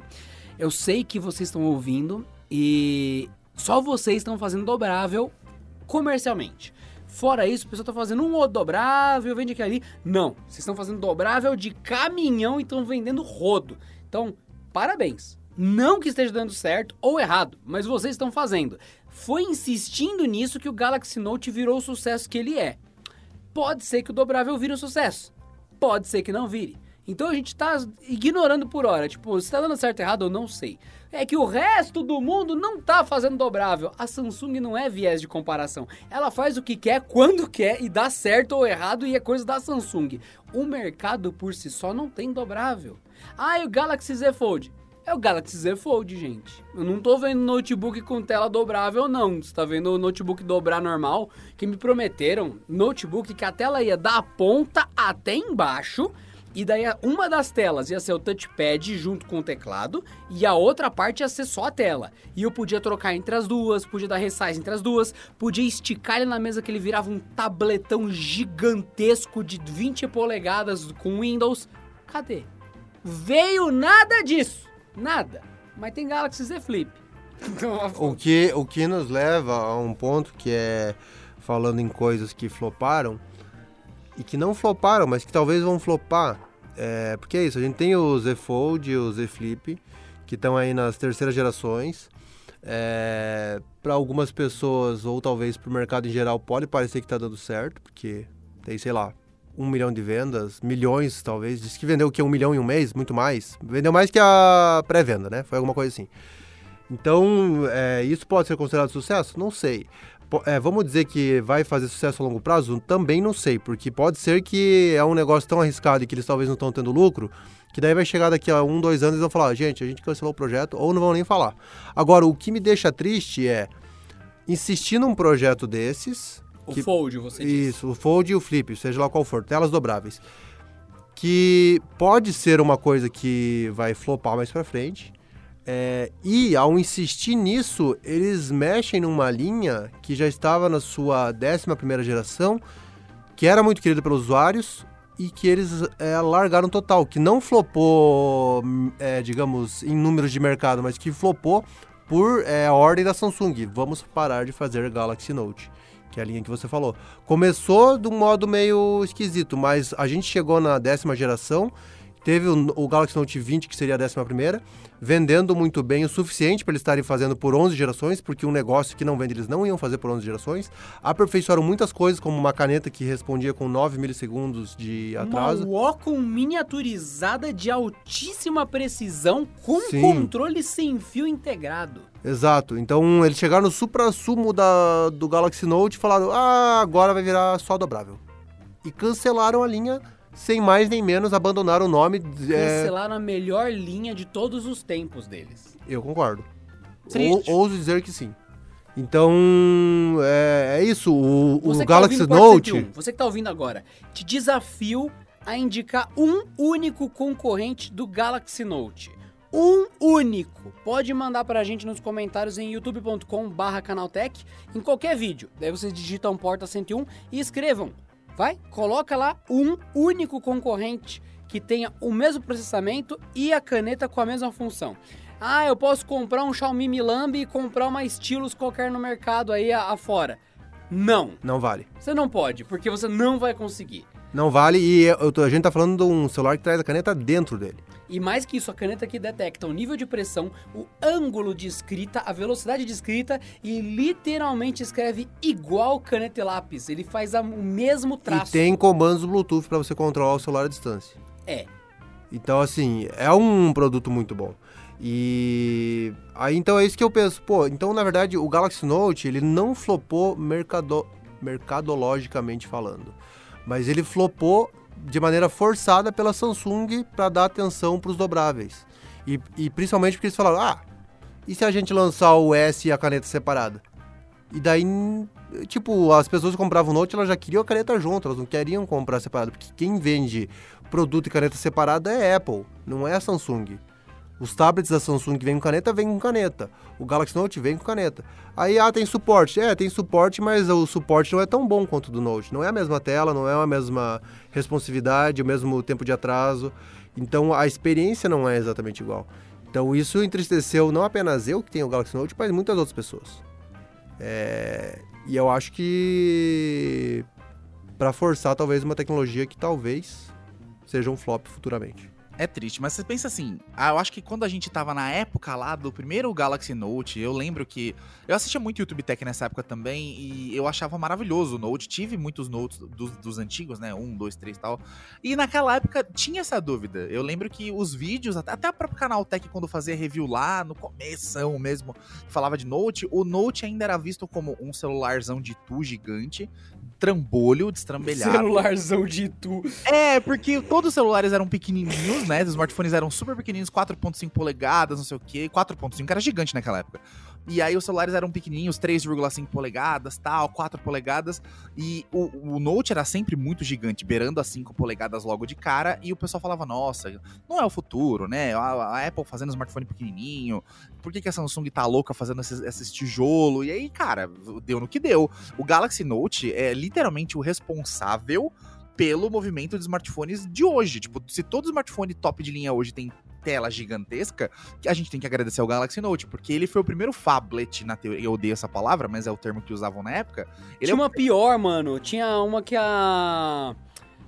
eu sei que vocês estão ouvindo e só vocês estão fazendo dobrável comercialmente. Fora isso, o pessoal está fazendo um dobrável, vende aqui ali. Não, vocês estão fazendo dobrável de caminhão e estão vendendo rodo. Então, parabéns. Não que esteja dando certo ou errado, mas vocês estão fazendo. Foi insistindo nisso que o Galaxy Note virou o sucesso que ele é. Pode ser que o dobrável vire um sucesso. Pode ser que não vire. Então a gente está ignorando por hora. Tipo, se está dando certo ou errado, eu não sei é que o resto do mundo não tá fazendo dobrável. A Samsung não é viés de comparação. Ela faz o que quer, quando quer e dá certo ou errado e é coisa da Samsung. O mercado por si só não tem dobrável. Ah, e o Galaxy Z Fold? É o Galaxy Z Fold, gente. Eu não tô vendo notebook com tela dobrável, não. Você tá vendo o notebook dobrar normal, que me prometeram notebook que a tela ia da ponta até embaixo e daí uma das telas ia ser o touchpad junto com o teclado e a outra parte ia ser só a tela. E eu podia trocar entre as duas, podia dar resize entre as duas, podia esticar ele na mesa que ele virava um tabletão gigantesco de 20 polegadas com Windows. Cadê? Veio nada disso. Nada. Mas tem Galaxy Z Flip. O que, o que nos leva a um ponto que é falando em coisas que floparam e que não floparam, mas que talvez vão flopar. É, porque é isso, a gente tem o Z Fold e o Z Flip, que estão aí nas terceiras gerações. É, para algumas pessoas, ou talvez para o mercado em geral, pode parecer que está dando certo, porque tem, sei lá, um milhão de vendas, milhões talvez. Diz que vendeu o quê? Um milhão em um mês? Muito mais. Vendeu mais que a pré-venda, né? Foi alguma coisa assim. Então, é, isso pode ser considerado sucesso? Não sei. É, vamos dizer que vai fazer sucesso a longo prazo? Também não sei, porque pode ser que é um negócio tão arriscado e que eles talvez não estão tendo lucro, que daí vai chegar daqui a um, dois anos e vão falar, gente, a gente cancelou o projeto, ou não vão nem falar. Agora, o que me deixa triste é insistir num projeto desses, o que- Fold, você disse. isso, o Fold e o Flip, seja lá qual for, telas dobráveis. Que pode ser uma coisa que vai flopar mais pra frente. É, e ao insistir nisso, eles mexem numa linha que já estava na sua 11 primeira geração, que era muito querida pelos usuários e que eles é, largaram total, que não flopou, é, digamos, em números de mercado, mas que flopou por é, ordem da Samsung. Vamos parar de fazer Galaxy Note que é a linha que você falou. Começou de um modo meio esquisito, mas a gente chegou na décima geração, teve o, o Galaxy Note 20, que seria a décima primeira, vendendo muito bem o suficiente para eles estarem fazendo por 11 gerações, porque um negócio que não vende eles não iam fazer por 11 gerações. Aperfeiçoaram muitas coisas, como uma caneta que respondia com 9 milissegundos de atraso. Uma Wacom miniaturizada de altíssima precisão com Sim. controle sem fio integrado. Exato. Então eles chegaram no supra-sumo da, do Galaxy Note e falaram: ah, agora vai virar só dobrável. E cancelaram a linha sem mais nem menos, abandonaram o nome. é, Cancelaram a melhor linha de todos os tempos deles. eu concordo. Ou, ouso dizer que sim. Então, é, é isso. O, o que Galaxy tá Note. 101, você que tá ouvindo agora, te desafio a indicar um único concorrente do Galaxy Note. Um único. Pode mandar pra gente nos comentários em youtube.com barra canaltech, em qualquer vídeo. Daí vocês digitam Porta 101 e escrevam. Vai, coloca lá um único concorrente que tenha o mesmo processamento e a caneta com a mesma função. Ah, eu posso comprar um Xiaomi Mi Lambi e comprar uma Stylus qualquer no mercado aí afora. Não, Não vale. você não pode, porque você não vai conseguir. Não vale. E eu tô- a gente tá falando de um celular que traz a caneta dentro dele. E mais que isso, a caneta aqui detecta o nível de pressão, o ângulo de escrita, a velocidade de escrita e literalmente escreve igual caneta e lápis. Ele faz a- o mesmo traço. E tem comandos Bluetooth para você controlar o celular à distância. É. Então, assim, é um produto muito bom. E aí, então é isso que eu penso. Pô, então, na verdade, o Galaxy Note, ele não flopou mercado... mercadologicamente falando. Mas ele flopou de maneira forçada pela Samsung para dar atenção para os dobráveis. E, e principalmente porque eles falaram, ah, e se a gente lançar o S e a caneta separada? E daí, tipo, as pessoas que compravam o Note, elas já queriam a caneta junto, elas não queriam comprar separado. Porque quem vende produto e caneta separada é Apple, não é a Samsung. Os tablets da Samsung que vêm com caneta, vêm com caneta. O Galaxy Note vem com caneta. Aí, ah, tem suporte. É, tem suporte, mas o suporte não é tão bom quanto o do Note. Não é a mesma tela, não é a mesma responsividade, o mesmo tempo de atraso. Então, a experiência não é exatamente igual. Então, isso entristeceu não apenas eu, que tenho o Galaxy Note, mas muitas outras pessoas. É, E eu acho que... para forçar, talvez, uma tecnologia que talvez seja um flop futuramente. É triste, mas você pensa assim, ah, eu acho que quando a gente tava na época lá do primeiro Galaxy Note, eu lembro que eu assistia muito YouTube Tech nessa época também e eu achava maravilhoso o Note, tive muitos Notes dos, dos antigos, né, um, dois, três e tal, e naquela época tinha essa dúvida, eu lembro que os vídeos, até, até o próprio canal Tech quando fazia review lá, no começo mesmo, falava de Note, o Note ainda era visto como um celularzão de tu gigante, trambolho, destrambelhado. Celularzão de tu. É, porque todos os celulares eram pequenininhos, né? Os smartphones eram super pequenininhos, 4.5 polegadas, não sei o quê. 4.5 era gigante naquela época. E aí os celulares eram pequenininhos, 3,5 polegadas, tal, 4 polegadas. E o, o Note era sempre muito gigante, beirando as 5 polegadas logo de cara. E o pessoal falava, nossa, não é o futuro, né? A, a Apple fazendo smartphone pequenininho. Por que, que a Samsung tá louca fazendo esses, esses tijolo? E aí, cara, deu no que deu. O Galaxy Note é literalmente o responsável pelo movimento de smartphones de hoje. Tipo, se todo smartphone top de linha hoje tem tela gigantesca, a gente tem que agradecer ao Galaxy Note, porque ele foi o primeiro phablet na teoria. Eu odeio essa palavra, mas é o termo que usavam na época. Ele Tinha é uma pior, mano. Tinha uma que a.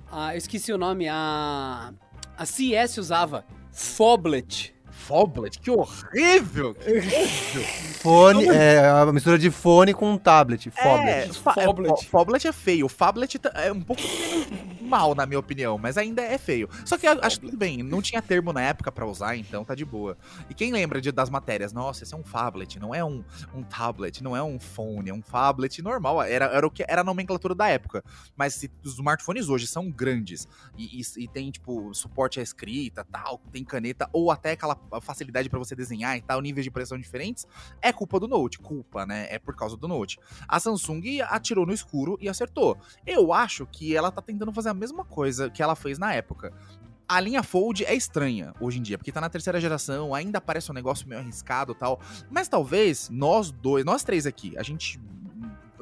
a eu esqueci o nome. A. A CS usava. Foblet. Phablet, que horrível! Que horrível! Fone, é a mistura de fone com tablet. É, Foblet. é, Phablet. fo- Phablet é feio. O Phablet tá- é um pouco menos mal, na minha opinião, mas ainda é feio. Só que acho que tudo bem, não tinha termo na época pra usar, então tá de boa. E quem lembra de, das matérias? Nossa, esse é um phablet, não é um, um tablet, não é um phone, é um phablet normal. Era, era o que era a nomenclatura da época. Mas se os smartphones hoje são grandes e, e- e tem, tipo, suporte à escrita, tal, tem caneta, ou até aquela facilidade pra você desenhar e tal, níveis de pressão diferentes, é culpa do Note. Culpa, né? É por causa do Note. A Samsung atirou no escuro e acertou. Eu acho que ela tá tentando fazer a mesma coisa que ela fez na época. A linha Fold é estranha hoje em dia, porque tá na terceira geração, ainda parece um negócio meio arriscado tal. Mas talvez nós dois, nós três aqui, a gente.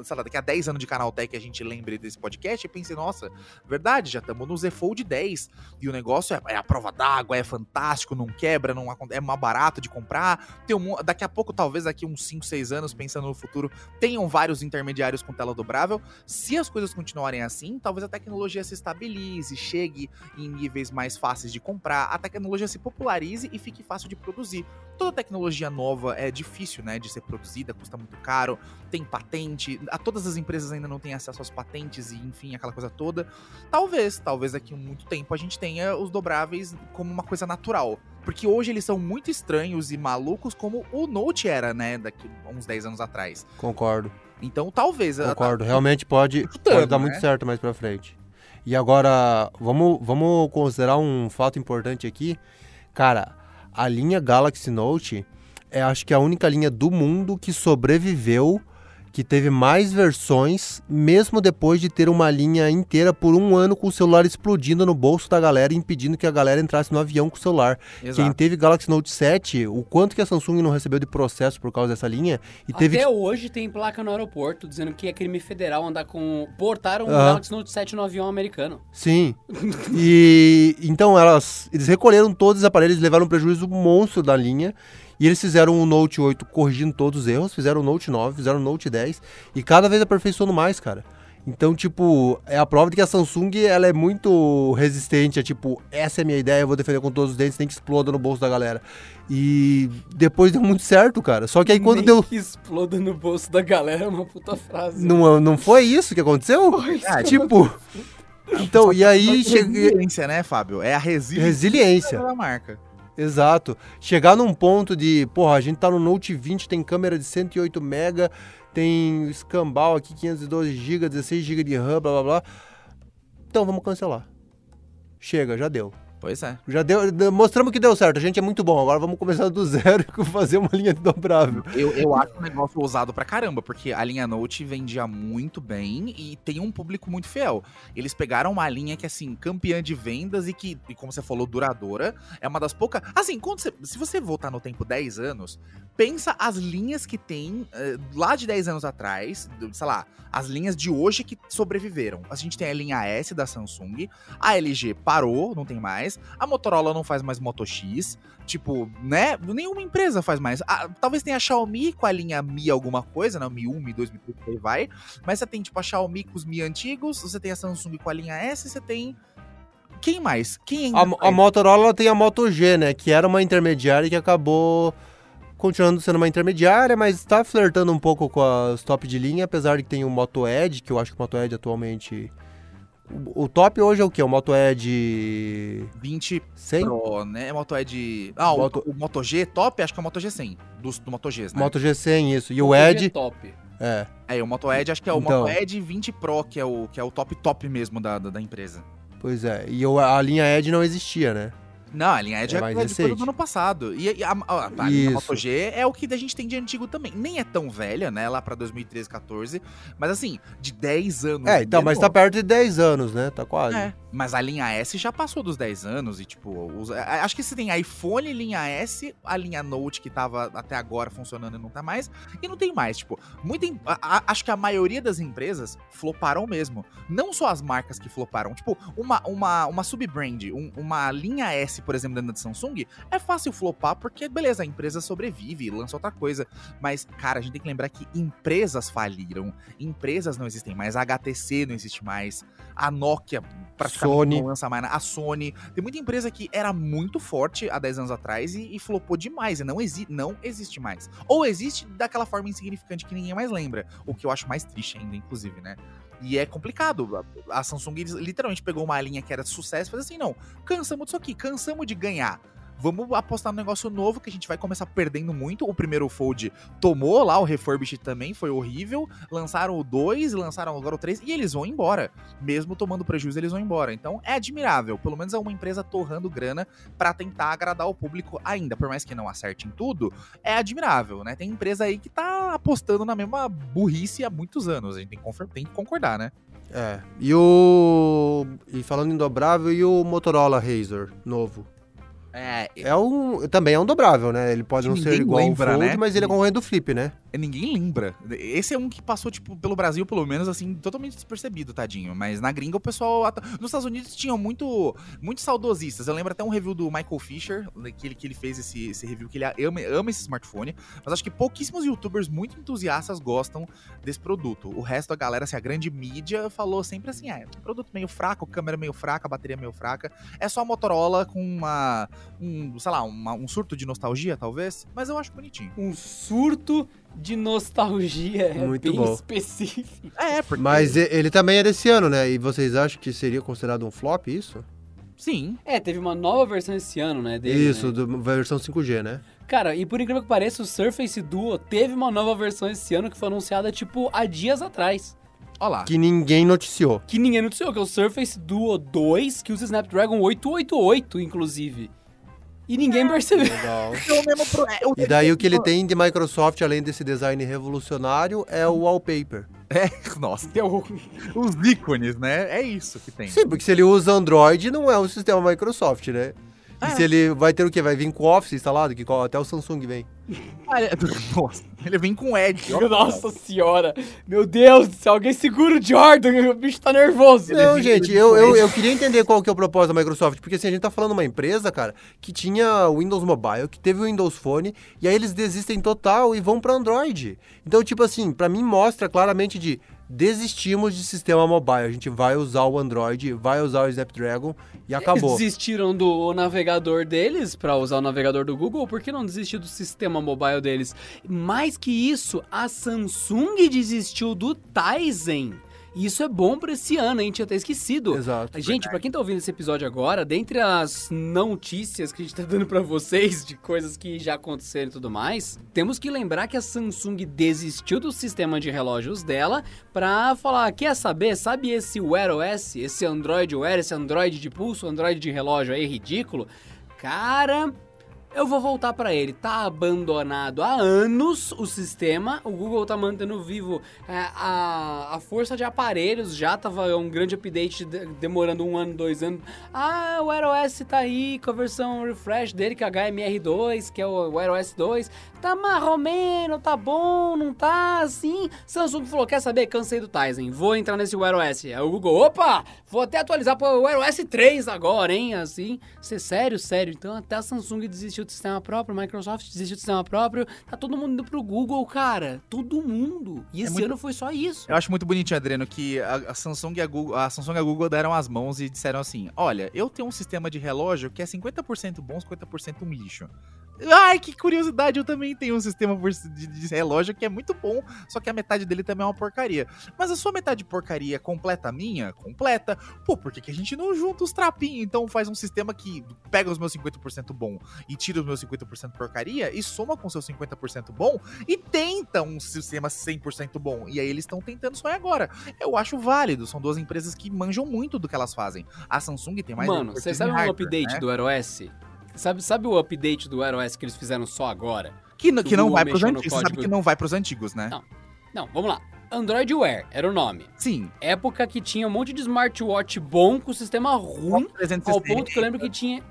Sei lá, daqui a 10 anos de canal Tech a gente lembre desse podcast e pense, nossa, verdade, já estamos no Z Fold 10. E o negócio é, é a prova d'água, é fantástico, não quebra, não é mais barato de comprar. Tem um, daqui a pouco, talvez daqui uns 5, 6 anos, pensando no futuro, tenham vários intermediários com tela dobrável. Se as coisas continuarem assim, talvez a tecnologia se estabilize, chegue em níveis mais fáceis de comprar, a tecnologia se popularize e fique fácil de produzir. Toda tecnologia nova é difícil, né, de ser produzida, custa muito caro, tem patente, a todas as empresas ainda não têm acesso às patentes e enfim, aquela coisa toda. Talvez, talvez daqui a muito tempo a gente tenha os dobráveis como uma coisa natural. Porque hoje eles são muito estranhos e malucos como o Note era, né, daqui uns 10 anos atrás. Concordo, Então talvez. concordo. Realmente pode, Chutando, pode dar né? muito certo mais pra frente. E agora, vamos, vamos considerar um fato importante aqui. Cara, a linha Galaxy Note é acho que a única linha do mundo que sobreviveu, que teve mais versões, mesmo depois de ter uma linha inteira por um ano com o celular explodindo no bolso da galera, impedindo que a galera entrasse no avião com o celular. Quem Exato. teve Galaxy Note 7, o quanto que a Samsung não recebeu de processo por causa dessa linha, e teve Até hoje tem placa no aeroporto dizendo que é crime federal andar com. Portaram um. Galaxy Note 7 no avião americano. Sim. E então elas, eles recolheram todos os aparelhos, levaram um prejuízo monstro da linha. E eles fizeram o Note 8 corrigindo todos os erros, fizeram o Note 9, fizeram o Note 10 e cada vez aperfeiçoando mais, cara. Então, tipo, é a prova de que a Samsung ela é muito resistente. É tipo, essa é a minha ideia, eu vou defender com todos os dentes, tem que exploda no bolso da galera. E depois deu muito certo, cara. Só que aí quando Nem deu. que exploda no bolso da galera é uma puta frase. Não, não foi isso que aconteceu? Ah, tipo. Então, e aí cheguei. Resiliência, né, Fábio? É a resiliência Resiliência. da marca. Exato. Chegar num ponto de, porra, a gente tá no Note 20, tem câmera de 108 mega, tem escambau aqui 512 GB, 16 GB de RAM, blá blá blá. Então vamos cancelar. Chega, já deu. Pois é. Já deu, de- mostramos que deu certo. A gente é muito bom. Agora vamos começar do zero e fazer uma linha de dobrável. Eu, eu acho um negócio ousado pra caramba, porque a linha Note vendia muito bem e tem um público muito fiel. Eles pegaram uma linha que, assim, campeã de vendas e que, e como você falou, duradoura. É uma das poucas. Assim, quando você- se você voltar no tempo 10 anos, pensa as linhas que tem eh, lá de 10 anos atrás, sei lá, as linhas de hoje que sobreviveram. A gente tem a linha S da Samsung, a LG parou, não tem mais. A Motorola não faz mais Moto X. Tipo, né? Nenhuma empresa faz mais. Ah, talvez tenha a Xiaomi com a linha Mi alguma coisa, né? Mi 1, Mi 2, Mi 3, por aí vai. Mas você tem, tipo, a Xiaomi com os Mi antigos, você tem a Samsung com a linha S, você tem. Quem mais? Quem ainda A, a Motorola tem a Moto G, né? Que era uma intermediária que acabou continuando sendo uma intermediária, mas tá flertando um pouco com as top de linha, apesar de que tem o Moto Edge, que eu acho que o Moto Edge atualmente. O, o top hoje é o quê? O Moto Edge 20 100? Pro, né? Moto Edge. Ah, o- Moto- o, Moto G top, acho que é o Moto G100. Do, do Moto G, né? Moto G100, isso. E o é Edge. top. É. É, o Moto Edge, acho que é o Então. Moto Edge 20 Pro, que é o, que é o top top mesmo da, da, da empresa. Pois é. E o- a linha Edge não existia, né? Não, a linha Edge É é, mais recente. do ano passado. E, a, a, a linha. Moto G é o que a gente tem de antigo também. Nem é tão velha, né? Lá pra 2013, 14. Mas assim, de 10 anos. É, então, mas tá perto de 10 anos, né? Tá quase. É, Mas a linha S já passou dos 10 anos e, tipo, os- acho que se tem iPhone linha S, a linha Note que tava até agora funcionando e não tá mais, e não tem mais, tipo, muita, a- acho que a maioria das empresas floparam mesmo. Não só as marcas que floparam, tipo, uma, uma, uma sub-brand, um- uma linha S, por exemplo, dentro da Samsung, é fácil flopar porque, beleza, a empresa sobrevive, lança outra coisa. Mas, cara, a gente tem que lembrar que empresas faliram, empresas não existem mais, a HTC não existe mais, a Nokia praticamente Sony. não lança mais, a Sony. Tem muita empresa que era muito forte há 10 anos atrás e, e flopou demais, e não, exi não existe mais. Ou existe daquela forma insignificante que ninguém mais lembra, o que eu acho mais triste ainda, inclusive, né? E é complicado. A Samsung literalmente pegou uma linha que era sucesso e fez assim: não, cansamos disso aqui, cansamos de ganhar. Vamos apostar no negócio novo que a gente vai começar perdendo muito. O primeiro Fold tomou lá, o Refurbished também foi horrível. Lançaram o 2, lançaram agora o 3 e eles vão embora. Mesmo tomando prejuízo, eles vão embora. Então é admirável. Pelo menos é uma empresa torrando grana pra tentar agradar o público ainda. Por mais que não acerte em tudo, é admirável, né? Tem empresa aí que tá apostando na mesma burrice há muitos anos. A gente tem que concordar, né? É. E o. E falando em dobrável, e o Motorola Razr novo? É, É um. Também é um dobrável, né? Ele pode não ser igual lembra, ao Fold, né? mas ele é concorrente do Flip, né? Ninguém lembra. Esse é um que passou, tipo, pelo Brasil, pelo menos, assim, totalmente despercebido, tadinho. Mas na gringa o pessoal. Nos Estados Unidos tinham muito, muito saudosistas. Eu lembro até um review do Michael Fisher, que ele, que ele fez esse, esse review, que ele ama, ama esse smartphone. Mas acho que pouquíssimos youtubers muito entusiastas gostam desse produto. O resto da galera, assim, a grande mídia falou sempre assim: é, produto meio fraco, câmera meio fraca, bateria meio fraca. É só a Motorola com uma. Um, sei lá, uma- um surto de nostalgia, talvez. Mas eu acho bonitinho. Um surto de nostalgia. É Muito bem bom. específico. É, porque. Mas ele também é desse ano, né? E vocês acham que seria considerado um flop isso? Sim. É, teve uma nova versão esse ano, né? Dele, isso, né? do, versão 5G, né? Cara, e por incrível que pareça, o Surface Duo teve uma nova versão esse ano que foi anunciada, tipo, há dias atrás. Olha lá. Que ninguém noticiou. Que ninguém noticiou, que é o Surface Duo 2, que usa Snapdragon 888, inclusive. E ninguém percebeu. Legal. É o é, o- E daí o que ele tem de Microsoft, além desse design revolucionário, é o wallpaper. Nossa, Deu- os ícones, né? É isso que tem. Sim, porque se ele usa Android, não é um sistema Microsoft, né? E É. se ele vai ter o quê? Vai vir com Office instalado, que até o Samsung vem. Ah, ele- Nossa, ele vem com Edge. ó. Nossa senhora. Meu Deus do céu, alguém segura o Jordan, o bicho tá nervoso. Não, gente, eu, eu, Edge. eu queria entender qual que é o propósito da Microsoft, porque assim, a gente tá falando de uma empresa, cara, que tinha o Windows Mobile, que teve o Windows Phone, e aí eles desistem total e vão pra Android. Então, tipo assim, pra mim mostra claramente de desistimos de sistema mobile, a gente vai usar o Android, vai usar o Snapdragon e acabou. desistiram do navegador deles pra usar o navegador do Google, por que não desistir do sistema mobile deles? Mais que isso, a Samsung desistiu do Tizen. E isso é bom pra esse ano, hein? Tinha até esquecido. Exato. Gente, pra quem tá ouvindo esse episódio agora, dentre as notícias que a gente tá dando pra vocês de coisas que já aconteceram e tudo mais, temos que lembrar que a Samsung desistiu do sistema de relógios dela pra falar, quer saber, sabe esse Wear OS, esse Android Wear, esse Android de pulso, Android de relógio aí ridículo? Cara, eu vou voltar pra ele. Tá abandonado há anos o sistema. O Google tá mantendo vivo é, a, a força de aparelhos. Já tava um grande update de- demorando um ano, dois anos. Ah, o Wear OS tá aí com a versão refresh dele, que é HMR2, que é o OS 2. Tá marromeno, tá bom, não tá assim. Samsung falou: quer saber? Cansei do Tizen. Vou entrar nesse Wear OS. Aí o Google, opa, vou até atualizar pro Wear OS 3 agora, hein? Assim, ser sério, sério. Então até a Samsung desistiu do sistema próprio, Microsoft desistiu do sistema próprio. Tá todo mundo indo pro Google, cara. Todo mundo. E esse muito- ano foi só isso. Eu acho muito bonitinho, Adriano, que a, a Samsung e a Google, a Samsung e a Google deram as mãos e disseram assim: "Olha, eu tenho um sistema de relógio que é 50% bom, 50% um lixo". Ai, que curiosidade, eu também tenho um sistema de, de relógio que é muito bom, só que a metade dele também é uma porcaria. Mas a sua metade porcaria completa a minha? Completa. Pô, por que, que a gente não junta os trapinhos? Então faz um sistema que pega os meus 50% bom e tira os meus 50% porcaria e soma com seu 50% bom e tenta um sistema 100% bom. E aí eles estão tentando aí agora. Eu acho válido. São duas empresas que manjam muito do que elas fazem. A Samsung tem mais Mano, você sabe em um update né? do Wear OS? Sabe, sabe o update do Wear OS que eles fizeram só agora? que, n- que não vai pros antigos. Você sabe que não vai pros antigos, né? Não. Não, vamos lá. Android Wear era o nome. Sim. Época que tinha um monte de smartwatch bom com sistema ruim, ao 360. ponto que eu lembro que tinha.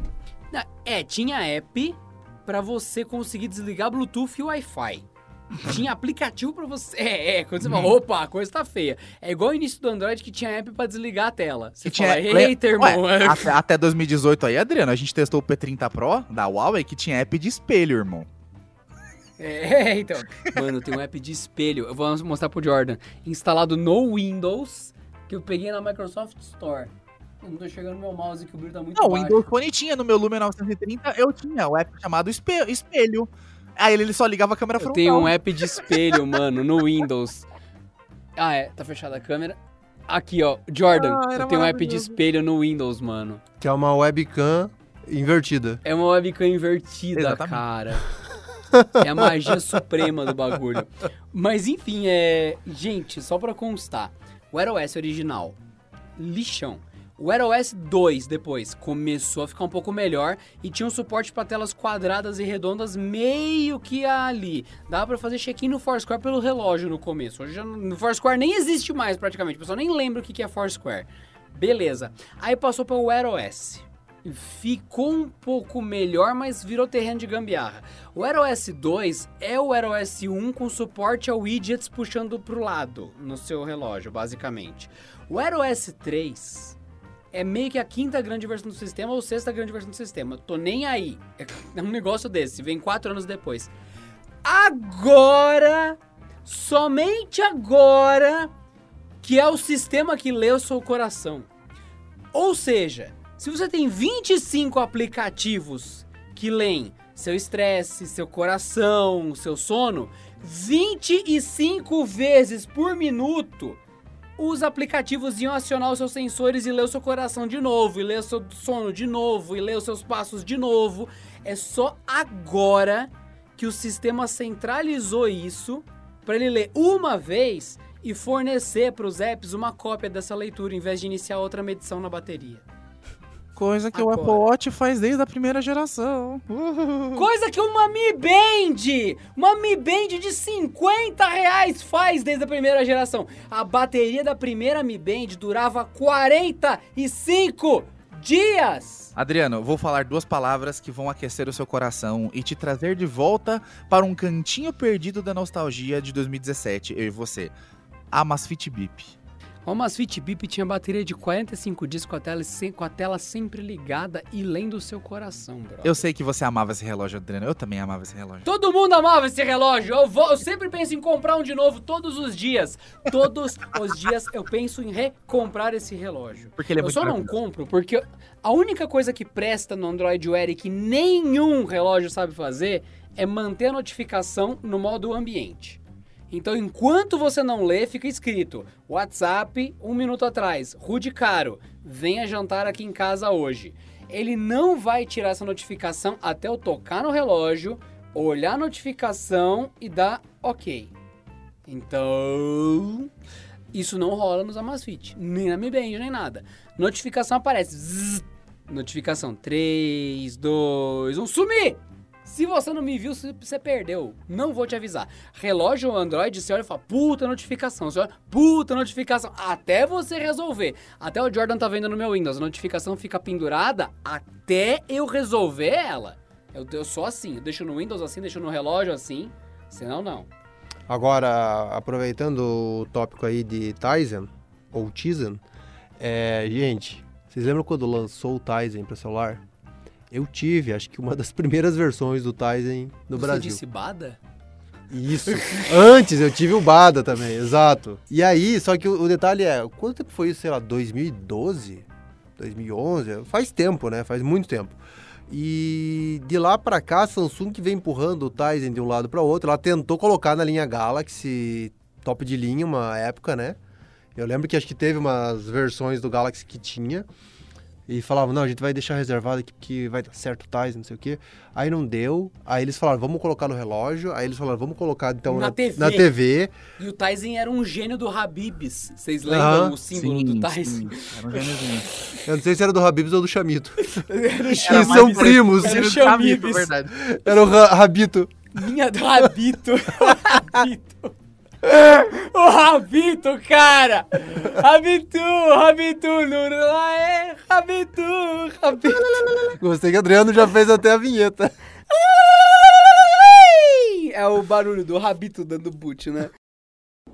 É, tinha app pra você conseguir desligar Bluetooth e Wi-Fi. Tinha aplicativo pra você. É, é, quando você fala, opa, a coisa tá feia. É igual o início do Android que tinha app pra desligar a tela. Você Que fala, tinha- eita, irmão. Ué, até, até 2018 aí, Adriano, a gente testou o P30 Pro da Huawei que tinha app de espelho, irmão. É, então. Mano, tem um app de espelho. Eu vou mostrar pro Jordan. Instalado no Windows, que eu peguei na Microsoft Store. Eu não tô chegando no meu mouse que o brilho tá muito Não, o. Windows Phone tinha no meu Lumia 930, eu tinha o app chamado espe- espelho. Aí ele só ligava a câmera Eu frontal. tenho um app de espelho, mano, no Windows. Ah, é. Tá fechada a câmera. Aqui, ó. Jordan, Ah, eu tenho um app de espelho no Windows, mano. Que é uma webcam invertida. É uma webcam invertida, Exatamente. cara. É a magia suprema do bagulho. Mas enfim, é. Gente, só pra constar: o Wear OS original, lixão. O Wear OS 2 depois começou a ficar um pouco melhor e tinha um suporte pra telas quadradas e redondas meio que ali. Dava pra fazer check-in no Foursquare pelo relógio no começo. Hoje já no Foursquare nem existe mais praticamente. O pessoal nem lembra o que é Foursquare. Beleza. Aí passou para o Wear OS. Ficou um pouco melhor, mas virou terreno de gambiarra. O Wear OS 2 é o Wear OS 1 com suporte a widgets puxando pro lado no seu relógio, basicamente. O Wear OS 3 é meio que a quinta grande versão do sistema ou sexta grande versão do sistema. Tô nem aí. É um negócio desse, vem quatro anos depois. Agora, somente agora, que é o sistema que lê o seu coração. Ou seja, se você tem 25 aplicativos que leem seu estresse, seu coração, seu sono, 25 vezes por minuto, os aplicativos iam acionar os seus sensores e ler o seu coração de novo, e ler o seu sono de novo, e ler os seus passos de novo. É só agora que o sistema centralizou isso para ele ler uma vez e fornecer para os apps uma cópia dessa leitura em vez de iniciar outra medição na bateria. Coisa que o Agora. Apple Watch faz desde a primeira geração. Coisa que uma Mi Band, uma Mi Band de 50 reais faz desde a primeira geração. A bateria da primeira Mi Band durava 45 dias. Adriano, vou falar duas palavras que vão aquecer o seu coração e te trazer de volta para um cantinho perdido da nostalgia de 2017, eu e você. Amazfit Bip. O Amazfit Bip tinha bateria de 45 dias com a tela, sem- com a tela sempre ligada e lendo o seu coração, bro. Eu sei que você amava esse relógio, Adriano. Eu também amava esse relógio. Todo mundo amava esse relógio. Eu, vou, eu sempre penso em comprar um de novo todos os dias. Todos os dias eu penso em recomprar esse relógio. Porque ele é eu muito só não compro porque a única coisa que presta no Android Wear e que nenhum relógio sabe fazer é manter a notificação no modo ambiente. Então, enquanto você não lê, fica escrito: WhatsApp, um minuto atrás, Rude Caro, venha jantar aqui em casa hoje. Ele não vai tirar essa notificação até eu tocar no relógio, olhar a notificação e dar OK. Então, isso não rola nos Amazfit, nem na Mi Band, nem nada. Notificação aparece. zzz, notificação 3, 2, 1, sumir! Se você não me viu, você- perdeu. Não vou te avisar. Relógio Android, você olha e fala, puta notificação. Você olha, puta notificação. Até você resolver. Até o Jordan tá vendo no meu Windows. A notificação fica pendurada até eu resolver ela. Eu, eu sou assim. Eu deixo no Windows assim, deixo no relógio assim. Senão, não. Agora, aproveitando o tópico aí de Tizen, ou Tizen, é, gente, vocês lembram quando lançou o Tizen para celular? Eu tive, acho que uma das primeiras versões do Tizen no você Brasil. disse Bada? Isso. Antes eu tive o Bada também, exato. E aí, só que o, o detalhe é, quanto tempo foi isso, sei lá, 2012? 2011? Faz tempo, né? Faz muito tempo. E de lá pra cá, a Samsung que vem empurrando o Tizen de um lado para outro. Ela tentou colocar na linha Galaxy top de linha uma época, né? Eu lembro que acho que teve umas versões do Galaxy que tinha. E falavam, não, a gente vai deixar reservado aqui porque vai dar certo o Tizen, não sei o quê. Aí não deu. Aí eles falaram, vamos colocar no relógio. Aí eles falaram, vamos colocar então Na na, TV. na TV. E o Tyson era um gênio do Habibs. Vocês lembram Aham, o símbolo do Tyson? Era um gêniozinho. Eu não sei se era do Habibs ou do Chamito. Era o Que Chamibs. são primos. Era o Chamibs. Camito, verdade. Era o Ra- Rabito. Minha do Rabito. Rabito. O Rabito, cara! Rabitu, Rabitu, Nurulae, Rabitu, Rabitu. Gostei que o Adriano já fez até a vinheta. É o barulho do Rabito dando boot, né?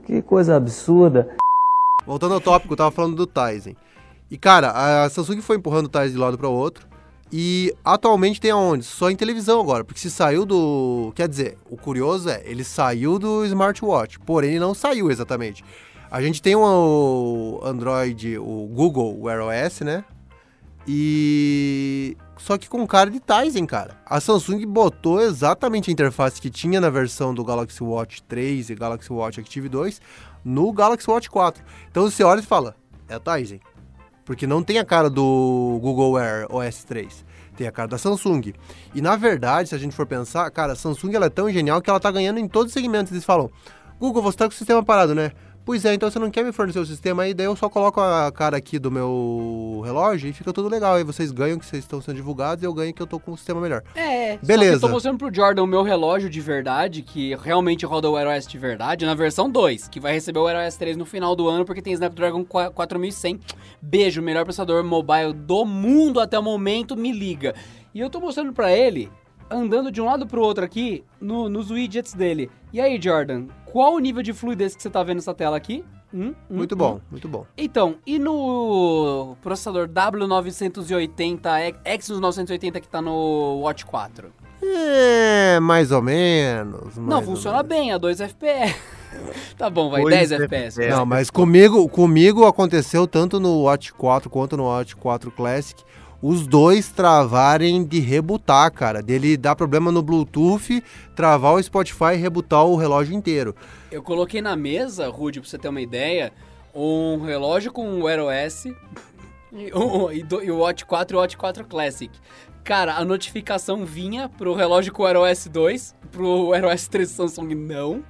Que coisa absurda. Voltando ao tópico, eu tava falando do Tizen. E cara, a Samsung foi empurrando o Tizen de um lado para o outro. E atualmente tem aonde? Só em televisão agora, porque se saiu do. Quer dizer, o curioso é, ele saiu do smartwatch, porém ele não saiu exatamente. A gente tem o Android, o Google Wear OS, né? E. Só que com cara de Tizen, cara. A Samsung botou exatamente a interface que tinha na versão do Galaxy Watch 3 e Galaxy Watch Active 2 no Galaxy Watch 4. Então você olha e fala, é a Tizen. Porque não tem a cara do Google Wear OS 3. Tem a cara da Samsung. E na verdade, se a gente for pensar, cara, a Samsung ela é tão genial que ela tá ganhando em todos os segmentos. Eles falam, Google, você tá com o sistema parado, né? Pois é, então você não quer me fornecer o sistema aí, daí eu só coloco a cara aqui do meu relógio e fica tudo legal. Aí vocês ganham que vocês estão sendo divulgados e eu ganho que eu tô com um sistema melhor. É, Beleza. Só eu tô mostrando pro Jordan o meu relógio de verdade, que realmente roda o Wear OS de verdade, na versão 2, que vai receber o Wear OS 3 no final do ano, porque tem Snapdragon 4100. Beijo, melhor processador mobile do mundo até o momento, me liga. E eu tô mostrando pra ele, andando de um lado pro outro aqui, no- nos widgets dele. E aí, Jordan, qual o nível de fluidez que você tá vendo nessa tela aqui? Hum, hum, Muito hum. bom, muito bom. Então, e no processador W980, Exynos 980 que tá no Watch 4? É, mais ou menos. Não, mais ou funciona menos. bem, a 2 FPS. tá bom, vai, Dois 10 FPS. FPS. Não, mas comigo, comigo aconteceu tanto no Watch 4 quanto no Watch 4 Classic. Os dois travarem de rebutar, cara. Dele dar problema no Bluetooth, travar o Spotify e rebutar o relógio inteiro. Eu coloquei na mesa, Rude, pra você ter uma ideia, um relógio com o Wear OS e, e o Watch 4 e o Watch 4 Classic. Cara, a notificação vinha pro relógio com o Wear OS 2, pro Wear OS 3 Samsung não.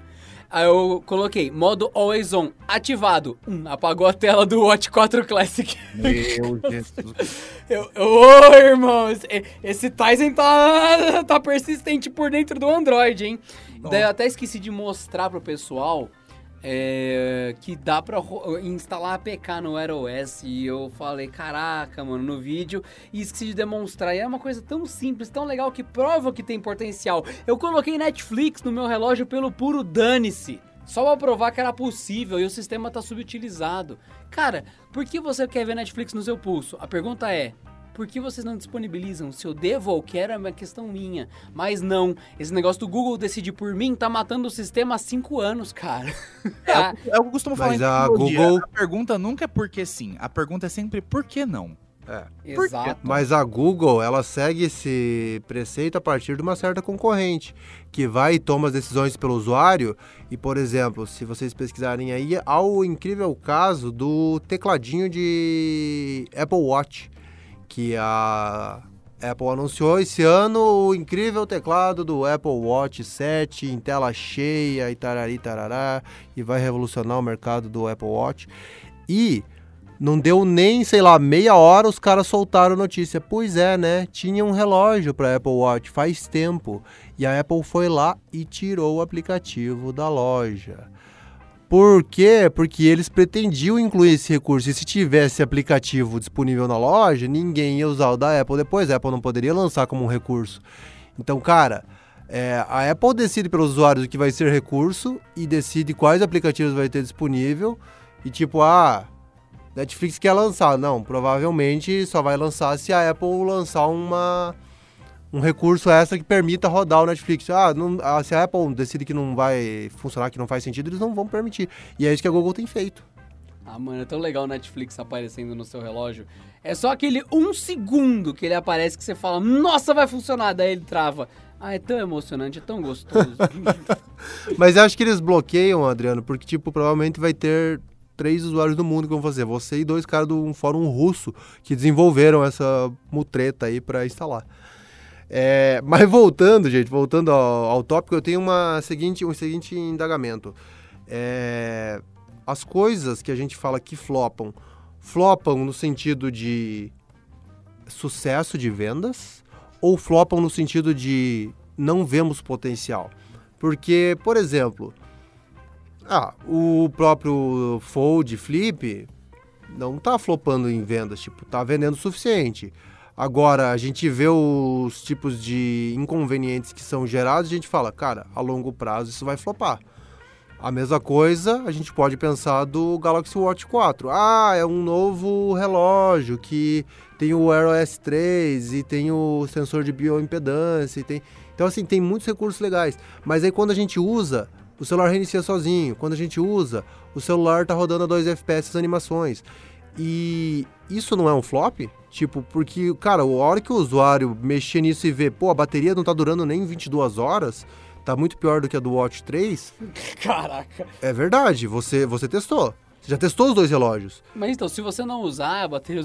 Aí eu coloquei modo Always On ativado. Hum, apagou a tela do Watch 4 Classic. Meu Jesus. Eu, eu- ô, irmão, esse, esse Tizen tá, tá persistente por dentro do Android, hein? Daí eu até esqueci de mostrar pro pessoal é, que dá pra instalar APK no Wear OS. E eu falei, caraca, mano, no vídeo. E esqueci de demonstrar. E é uma coisa tão simples, tão legal, que prova que tem potencial. Eu coloquei Netflix no meu relógio pelo puro dane-se. Só pra provar que era possível e o sistema tá subutilizado. Cara, por que você quer ver Netflix no seu pulso? A pergunta é. Por que vocês não disponibilizam? Se eu devo ou quero é uma questão minha. Mas não, esse negócio do Google decidir por mim tá matando o sistema há cinco anos, cara. É, o que eu costumo falar Mas em a. Google- A pergunta nunca é por que sim. A pergunta é sempre por que não. Por quê? Exato. Mas a Google, ela segue esse preceito a partir de uma certa concorrente, que vai e toma as decisões pelo usuário. E, por exemplo, se vocês pesquisarem aí, há o incrível caso do tecladinho de Apple Watch, que a Apple anunciou esse ano o incrível teclado do Apple Watch 7 em tela cheia e tarari tarará, e vai revolucionar o mercado do Apple Watch. E não deu nem, sei lá, meia hora os caras soltaram notícia. Pois é, né? Tinha um relógio para Apple Watch faz tempo. E a Apple foi lá e tirou o aplicativo da loja. Por quê? Porque eles pretendiam incluir esse recurso. E se tivesse aplicativo disponível na loja, ninguém ia usar o da Apple depois. A Apple não poderia lançar como um recurso. Então, cara, é, a Apple decide pelos usuários o que vai ser recurso e decide quais aplicativos vai ter disponível. E tipo, ah, Netflix quer lançar. Não, provavelmente só vai lançar se a Apple lançar uma, um recurso extra que permita rodar o Netflix. Ah, não- ah, se a Apple decide que não vai funcionar, que não faz sentido, eles não vão permitir. E é isso que a Google tem feito. Ah, mano, é tão legal o Netflix aparecendo no seu relógio. É só aquele um segundo que ele aparece que você fala, nossa, vai funcionar, daí ele trava. Ah, é tão emocionante, é tão gostoso. Mas eu acho que eles bloqueiam, Adriano, porque, tipo, provavelmente vai ter três usuários do mundo que vão fazer. Você e dois caras de um fórum russo que desenvolveram essa mutreta aí pra instalar. É, mas voltando, gente, voltando ao, ao tópico, eu tenho uma seguinte, um seguinte indagamento. É, as coisas que a gente fala que flopam, flopam no sentido de sucesso de vendas ou flopam no sentido de não vemos potencial? Porque, por exemplo, Ah, o próprio Fold Flip não tá flopando em vendas, tipo, tá vendendo o suficiente. Agora, a gente vê os tipos de inconvenientes que são gerados e a gente fala, cara, a longo prazo isso vai flopar. A mesma coisa a gente pode pensar do Galaxy Watch 4. Ah, é um novo relógio que tem o Air OS 3 e tem o sensor de bioimpedância e tem... Então, assim, tem muitos recursos legais. Mas aí quando a gente usa, o celular reinicia sozinho. Quando a gente usa, o celular tá rodando a 2 FPS as animações. E isso não é um flop? Tipo, porque, cara, a hora que o usuário mexer nisso e ver, pô, a bateria não tá durando nem 22 horas, tá muito pior do que a do Watch 3, Caraca. é verdade, você, você testou. Você já testou os dois relógios. Mas então, se você não usar a bateria...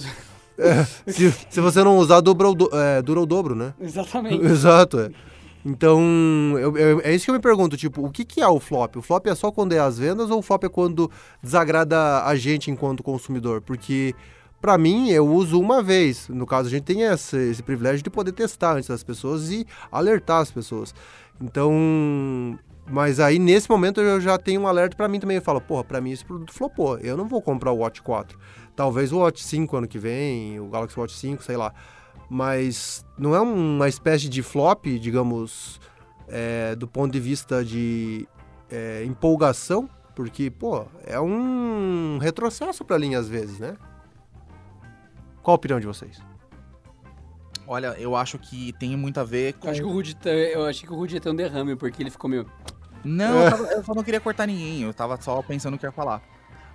Se, se você não usar, dobra o do- é, dura o dobro, né? Exatamente. Exato, é. Então, eu- eu- é isso que eu me pergunto, tipo, o que, que é o flop? O flop é só quando é as vendas ou o flop é quando desagrada a gente enquanto consumidor? Porque, pra mim, eu uso uma vez. No caso, a gente tem esse, esse privilégio de poder testar antes das pessoas e alertar as pessoas. Então, mas aí, nesse momento, eu já tenho um alerta pra mim também. Eu falo, porra, pra mim esse produto flopou. Eu não vou comprar o Watch 4. Talvez o Watch 5 ano que vem, o Galaxy Watch 5, sei lá mas não é uma espécie de flop, digamos, é, do ponto de vista de é, empolgação, porque, pô, é um retrocesso pra linha às vezes, né? Qual a opinião de vocês? Olha, eu acho que tem muito a ver com. Eu acho que o Rudy, tá- eu achei que o Rudy ia ter um derrame, porque ele ficou meio... Não, eu, tava- eu só não queria cortar ninguém, eu tava só pensando o que ia falar.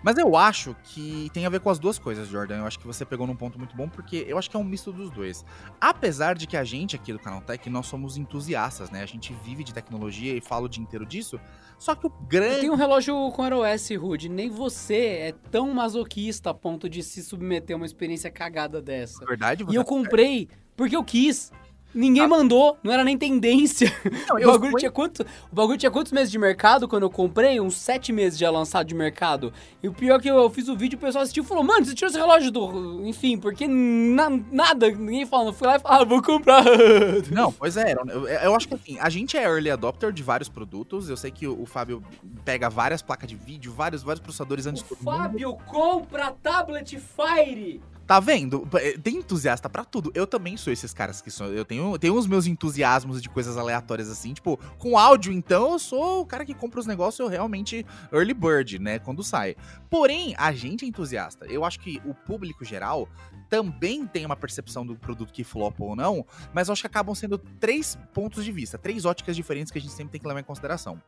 Mas eu acho que tem a ver com as duas coisas, Jordan. Eu acho que você pegou num ponto muito bom, porque eu acho que é um misto dos dois. Apesar de que a gente aqui do Canaltech, nós somos entusiastas, né? A gente vive de tecnologia e fala o dia inteiro disso. Só que o grande. tenho um relógio com iOS, Rudy. Nem você é tão masoquista a ponto de se submeter a uma experiência cagada dessa. Verdade, E você- eu comprei porque eu quis. Ninguém mandou, não era nem tendência. Não, O bagulho, tinha quanto, o bagulho tinha quantos meses de mercado quando eu comprei? Uns sete meses já lançado de mercado. E o pior é que eu, eu fiz o vídeo e o pessoal assistiu e falou, mano, você tirou esse relógio do. Enfim, porque na- nada, ninguém falando. Eu fui lá e falei, ah, vou comprar. Não, pois é, eu, eu acho que assim, a gente é early adopter de vários produtos. Eu sei que o, o Fábio pega várias placas de vídeo, vários, vários processadores antes O mundo. Fábio compra tablet Fire. Tá vendo? É, Tem entusiasta pra tudo. Eu também sou esses caras que são. Eu tenho, tenho os meus entusiasmos de coisas aleatórias assim. Tipo, com áudio, então, eu sou o cara que compra os negócios eu realmente early bird, né? Quando sai. Porém, a gente é entusiasta. Eu acho que o público geral também tem uma percepção do produto que flopa ou não, mas eu acho que acabam sendo três pontos de vista, três óticas diferentes que a gente sempre tem que levar em consideração.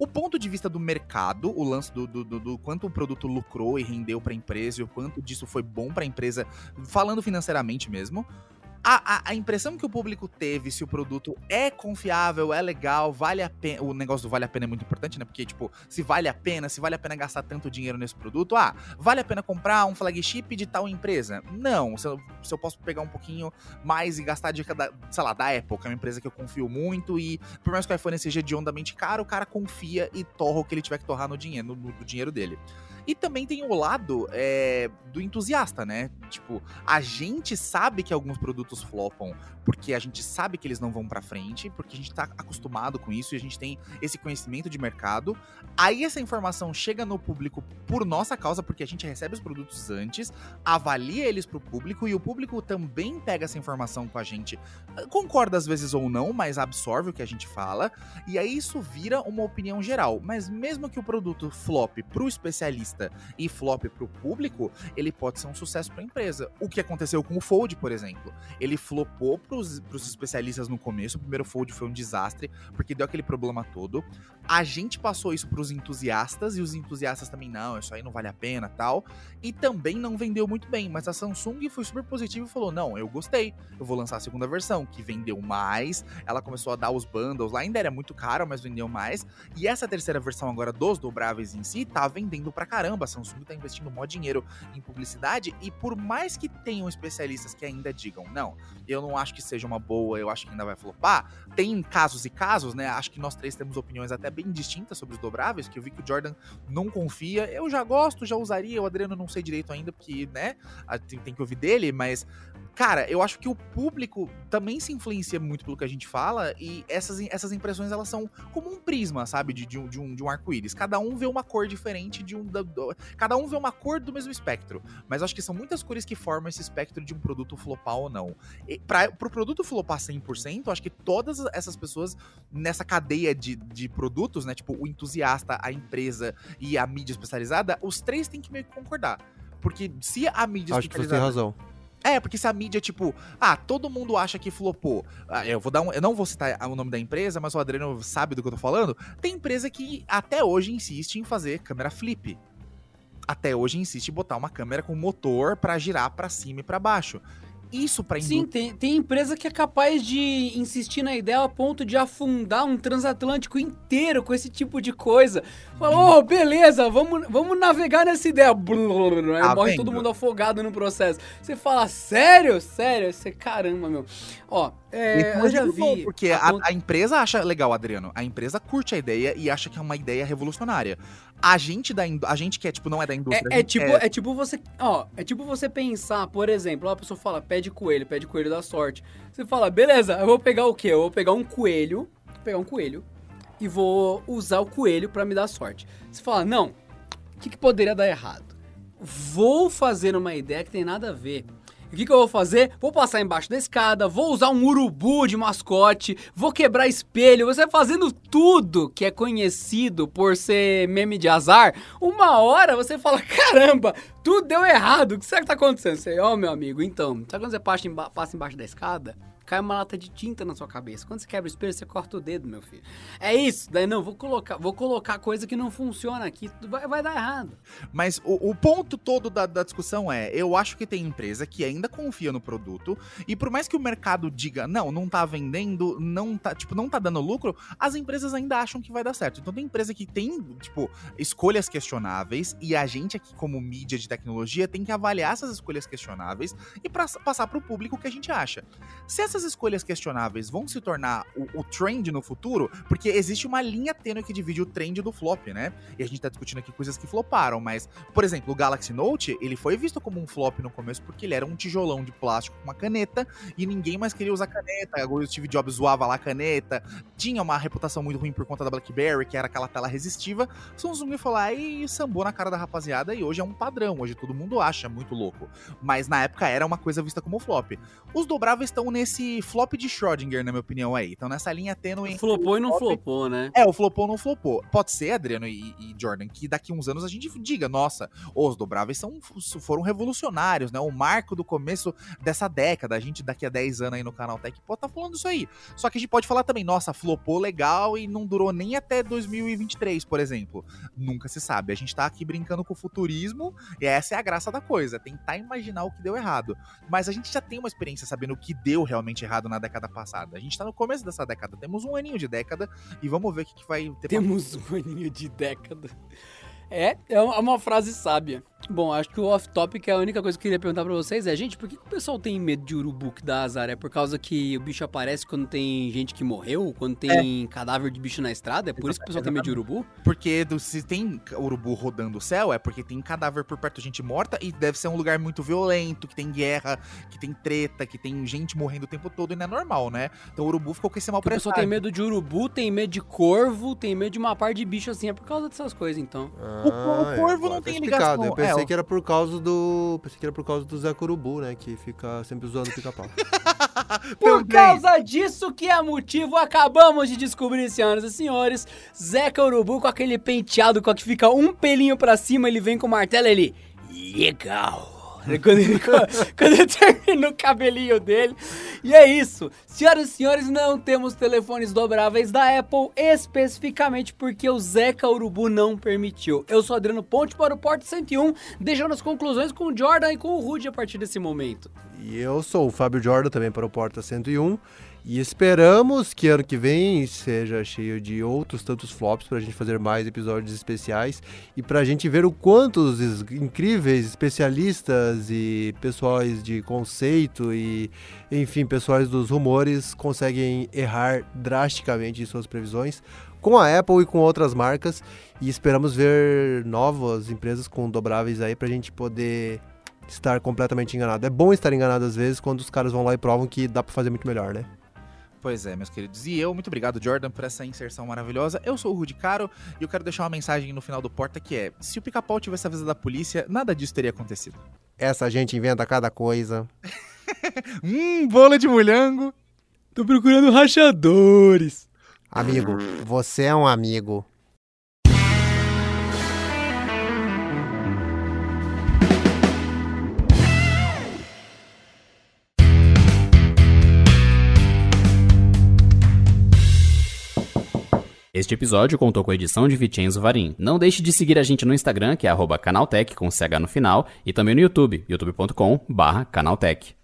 O ponto de vista do mercado, o lance do, do, do- do quanto o produto lucrou e rendeu para a empresa e o quanto disso foi bom para a empresa, falando financeiramente mesmo. A, a- a impressão que o público teve se o produto é confiável, é legal, vale a pena. O negócio do vale a pena é muito importante, né? Porque, tipo, se vale a pena, se vale a pena gastar tanto dinheiro nesse produto, ah, vale a pena comprar um flagship de tal empresa? Não. Se eu, se eu posso pegar um pouquinho mais e gastar de cada, sei lá, da que é uma empresa que eu confio muito, e por mais que o iPhone seja hediondamente caro, o cara confia e torra o que ele tiver que torrar no dinheiro, no, no dinheiro dele. E também tem o lado é, do entusiasta, né? Tipo, a gente sabe que alguns produtos flopam porque a gente sabe que eles não vão pra frente, porque a gente tá acostumado com isso e a gente tem esse conhecimento de mercado. Aí essa informação chega no público por nossa causa, porque a gente recebe os produtos antes, avalia eles pro público e o público também pega essa informação com a gente. Concorda às vezes ou não, mas absorve o que a gente fala. E aí isso vira uma opinião geral. Mas mesmo que o produto flop pro especialista e flop pro público, ele pode ser um sucesso pra empresa. O que aconteceu com o Fold, por exemplo. Ele flopou pros, pros especialistas no começo. O primeiro Fold foi um desastre, porque deu aquele problema todo. A gente passou isso pros entusiastas, e os entusiastas também, não, isso aí não vale a pena tal. E também não vendeu muito bem. Mas a Samsung foi super positiva e falou: não, eu gostei, eu vou lançar a segunda versão, que vendeu mais. Ela começou a dar os bundles lá, ainda era muito caro, mas vendeu mais. E essa terceira versão agora dos dobráveis em si tá vendendo pra caramba. A Samsung tá investindo mó dinheiro em publicidade. E por mais que tenham especialistas que ainda digam, não, eu não acho que seja uma boa, eu acho que ainda vai flopar. Tem casos e casos, né? Acho que nós três temos opiniões até bem distintas sobre os dobráveis, que eu vi que o Jordan não confia. Eu já gosto, já usaria, o Adriano não sei direito ainda, porque, né, tem que ouvir dele, mas cara, eu acho que o público também se influencia muito pelo que a gente fala e essas, essas impressões elas são como um prisma, sabe? De, de um, de um, de um arco-íris. Cada um vê uma cor diferente de um. Da, do, cada um vê uma cor do mesmo espectro. Mas acho que são muitas cores que formam esse espectro de um produto flopar ou não. E pra, pro produto flopar 100%, eu acho que todas essas pessoas nessa cadeia de, de produtos, né? Tipo, o entusiasta, a empresa e a mídia especializada, os três têm que meio que concordar. Porque se a mídia Acho que você tem razão. É, porque se a mídia, tipo, ah, todo mundo acha que flopou. Ah, eu vou dar um. Eu não vou citar o nome da empresa, mas o Adriano sabe do que eu tô falando. Tem empresa que até hoje insiste em fazer câmera flip. Até hoje insiste em botar uma câmera com motor para girar para cima e para baixo. Isso pra Sim, tem, tem empresa que é capaz de insistir na ideia a ponto de afundar um transatlântico inteiro com esse tipo de coisa. Fala, oh, beleza, vamos, vamos navegar nessa ideia. Blur, aí Tá morre todo mundo afogado no processo. Você fala, sério? Sério? Você, caramba, meu. Ó, é, Então, eu já digo bom, vi. Porque a- a, empresa acha legal, Adriano. A empresa curte a ideia e acha que é uma ideia revolucionária. A gente da a gente que é, tipo, não é da indústria. a É, é tipo, é tipo você, ó, é tipo você pensar, por exemplo, ó, a pessoa fala, pede coelho, pede coelho da sorte. Você fala, beleza, eu vou pegar o quê? Eu vou pegar um coelho, vou pegar um coelho e vou usar o coelho pra me dar sorte. Você fala, não, o que, que poderia dar errado? Vou fazer uma ideia que tem nada a ver. O que, que eu vou fazer? Vou passar embaixo da escada, vou usar um urubu de mascote, vou quebrar espelho. Você fazendo tudo que é conhecido por ser meme de azar. Uma hora você fala: caramba, tudo deu errado. O que será que tá acontecendo? Você, ó, meu amigo, então, sabe quando você passa, emba passa embaixo da escada? Cai uma lata de tinta na sua cabeça. Quando você quebra o espelho, você corta o dedo, meu filho. É isso. Daí não, vou colocar, vou colocar coisa que não funciona aqui. Vai, vai dar errado. Mas o, o ponto todo da, da discussão é: eu acho que tem empresa que ainda confia no produto, e por mais que o mercado diga, não, não tá vendendo, não tá, tipo, não tá dando lucro, as empresas ainda acham que vai dar certo. Então tem empresa que tem, tipo, escolhas questionáveis, e a gente aqui, como mídia de tecnologia, tem que avaliar essas escolhas questionáveis e pra, passar pro público o que a gente acha. Se essas escolhas questionáveis vão se tornar o, o trend no futuro, porque existe uma linha tênue que divide o trend do flop, né? E a gente tá discutindo aqui coisas que floparam, mas por exemplo, o Galaxy Note, ele foi visto como um flop no começo porque ele era um tijolão de plástico com uma caneta e ninguém mais queria usar caneta. O Steve Jobs zoava lá a caneta. Tinha uma reputação muito ruim por conta da BlackBerry, que era aquela tela resistiva. Samsung foi lá e sambou na cara da rapaziada e hoje é um padrão. Hoje todo mundo acha muito louco. Mas na época era uma coisa vista como flop. Os dobráveis estão nesse flop de Schrödinger, na minha opinião, aí. Então nessa linha tênue. Flopou e não flop flopou, né? é, o flopou não flopou. Pode ser, Adriano e, e Jordan, que daqui uns anos a gente diga, nossa, os dobráveis são, foram revolucionários, né? O marco do começo dessa década. A gente daqui a 10 anos aí no canal Tech pode estar falando isso aí. Só que a gente pode falar também, nossa, flopou legal e não durou nem até 2023, por exemplo. Nunca se sabe. A gente tá aqui brincando com o futurismo e essa é a graça da coisa, tentar imaginar o que deu errado. Mas a gente já tem uma experiência sabendo o que deu realmente errado na década passada. A gente tá no começo dessa década, temos um aninho de década e vamos ver o que, que vai ter pra Temos um aninho de década. É, é uma frase sábia. Bom, acho que o off-topic, a única coisa que eu queria perguntar pra vocês é, gente, por que, que o pessoal tem medo de urubu que dá azar? É por causa que o bicho aparece quando tem gente que morreu? Quando tem cadáver de bicho na estrada? É por isso que o pessoal tem medo de urubu? Porque do- se tem urubu rodando o céu, é porque tem cadáver por perto de gente morta e deve ser um lugar muito violento, que tem guerra, que tem treta, que tem gente morrendo o tempo todo e não é normal, né? Então o urubu ficou com esse mal Porque o pessoal tem medo de urubu, tem medo de corvo, tem medo de uma par de bicho assim. É por causa dessas coisas, então. o corvo não agora tá tem explicado. ligação. Pensei que era por causa do. Pensei que era por causa do Zé Corubu, né? Que fica sempre usando o pica-pau. Por Também. causa disso que é motivo, acabamos de descobrir, senhoras e senhores, Zeca Urubu com aquele penteado com que fica um pelinho pra cima, ele vem com o martelo, ele... Legal. Quando quando ele termina o cabelinho dele. E é isso. Senhoras e senhores, não temos telefones dobráveis da Apple, especificamente porque o Zeca Urubu não permitiu. Eu sou Adriano Ponte para o Porto 101, deixando as conclusões com o Jordan e com o Rude a partir desse momento. E eu sou o Fábio Jordan, também para o Porta 101. E esperamos que ano que vem seja cheio de outros tantos flops para a gente fazer mais episódios especiais e para a gente ver o quanto os incríveis especialistas e pessoais de conceito e, enfim, pessoais dos rumores conseguem errar drasticamente em suas previsões com a Apple e com outras marcas. E esperamos ver novas empresas com dobráveis aí para a gente poder estar completamente enganado. É bom estar enganado às vezes quando os caras vão lá e provam que dá pra fazer muito melhor, né? Pois é, meus queridos. E eu, muito obrigado, Jordan, por essa inserção maravilhosa. Eu sou o Rudy Caro e eu quero deixar uma mensagem no final do Porta que é: se o pica-pau tivesse avisado da polícia, nada disso teria acontecido. Essa gente inventa cada coisa. Hum, bola de mulhango. Tô procurando rachadores. Amigo, você é um amigo. Este episódio contou com a edição de Vicenzo Varim. Não deixe de seguir a gente no Instagram, que é canaltech, com CH no final, e também no YouTube, youtube.com barra canaltech.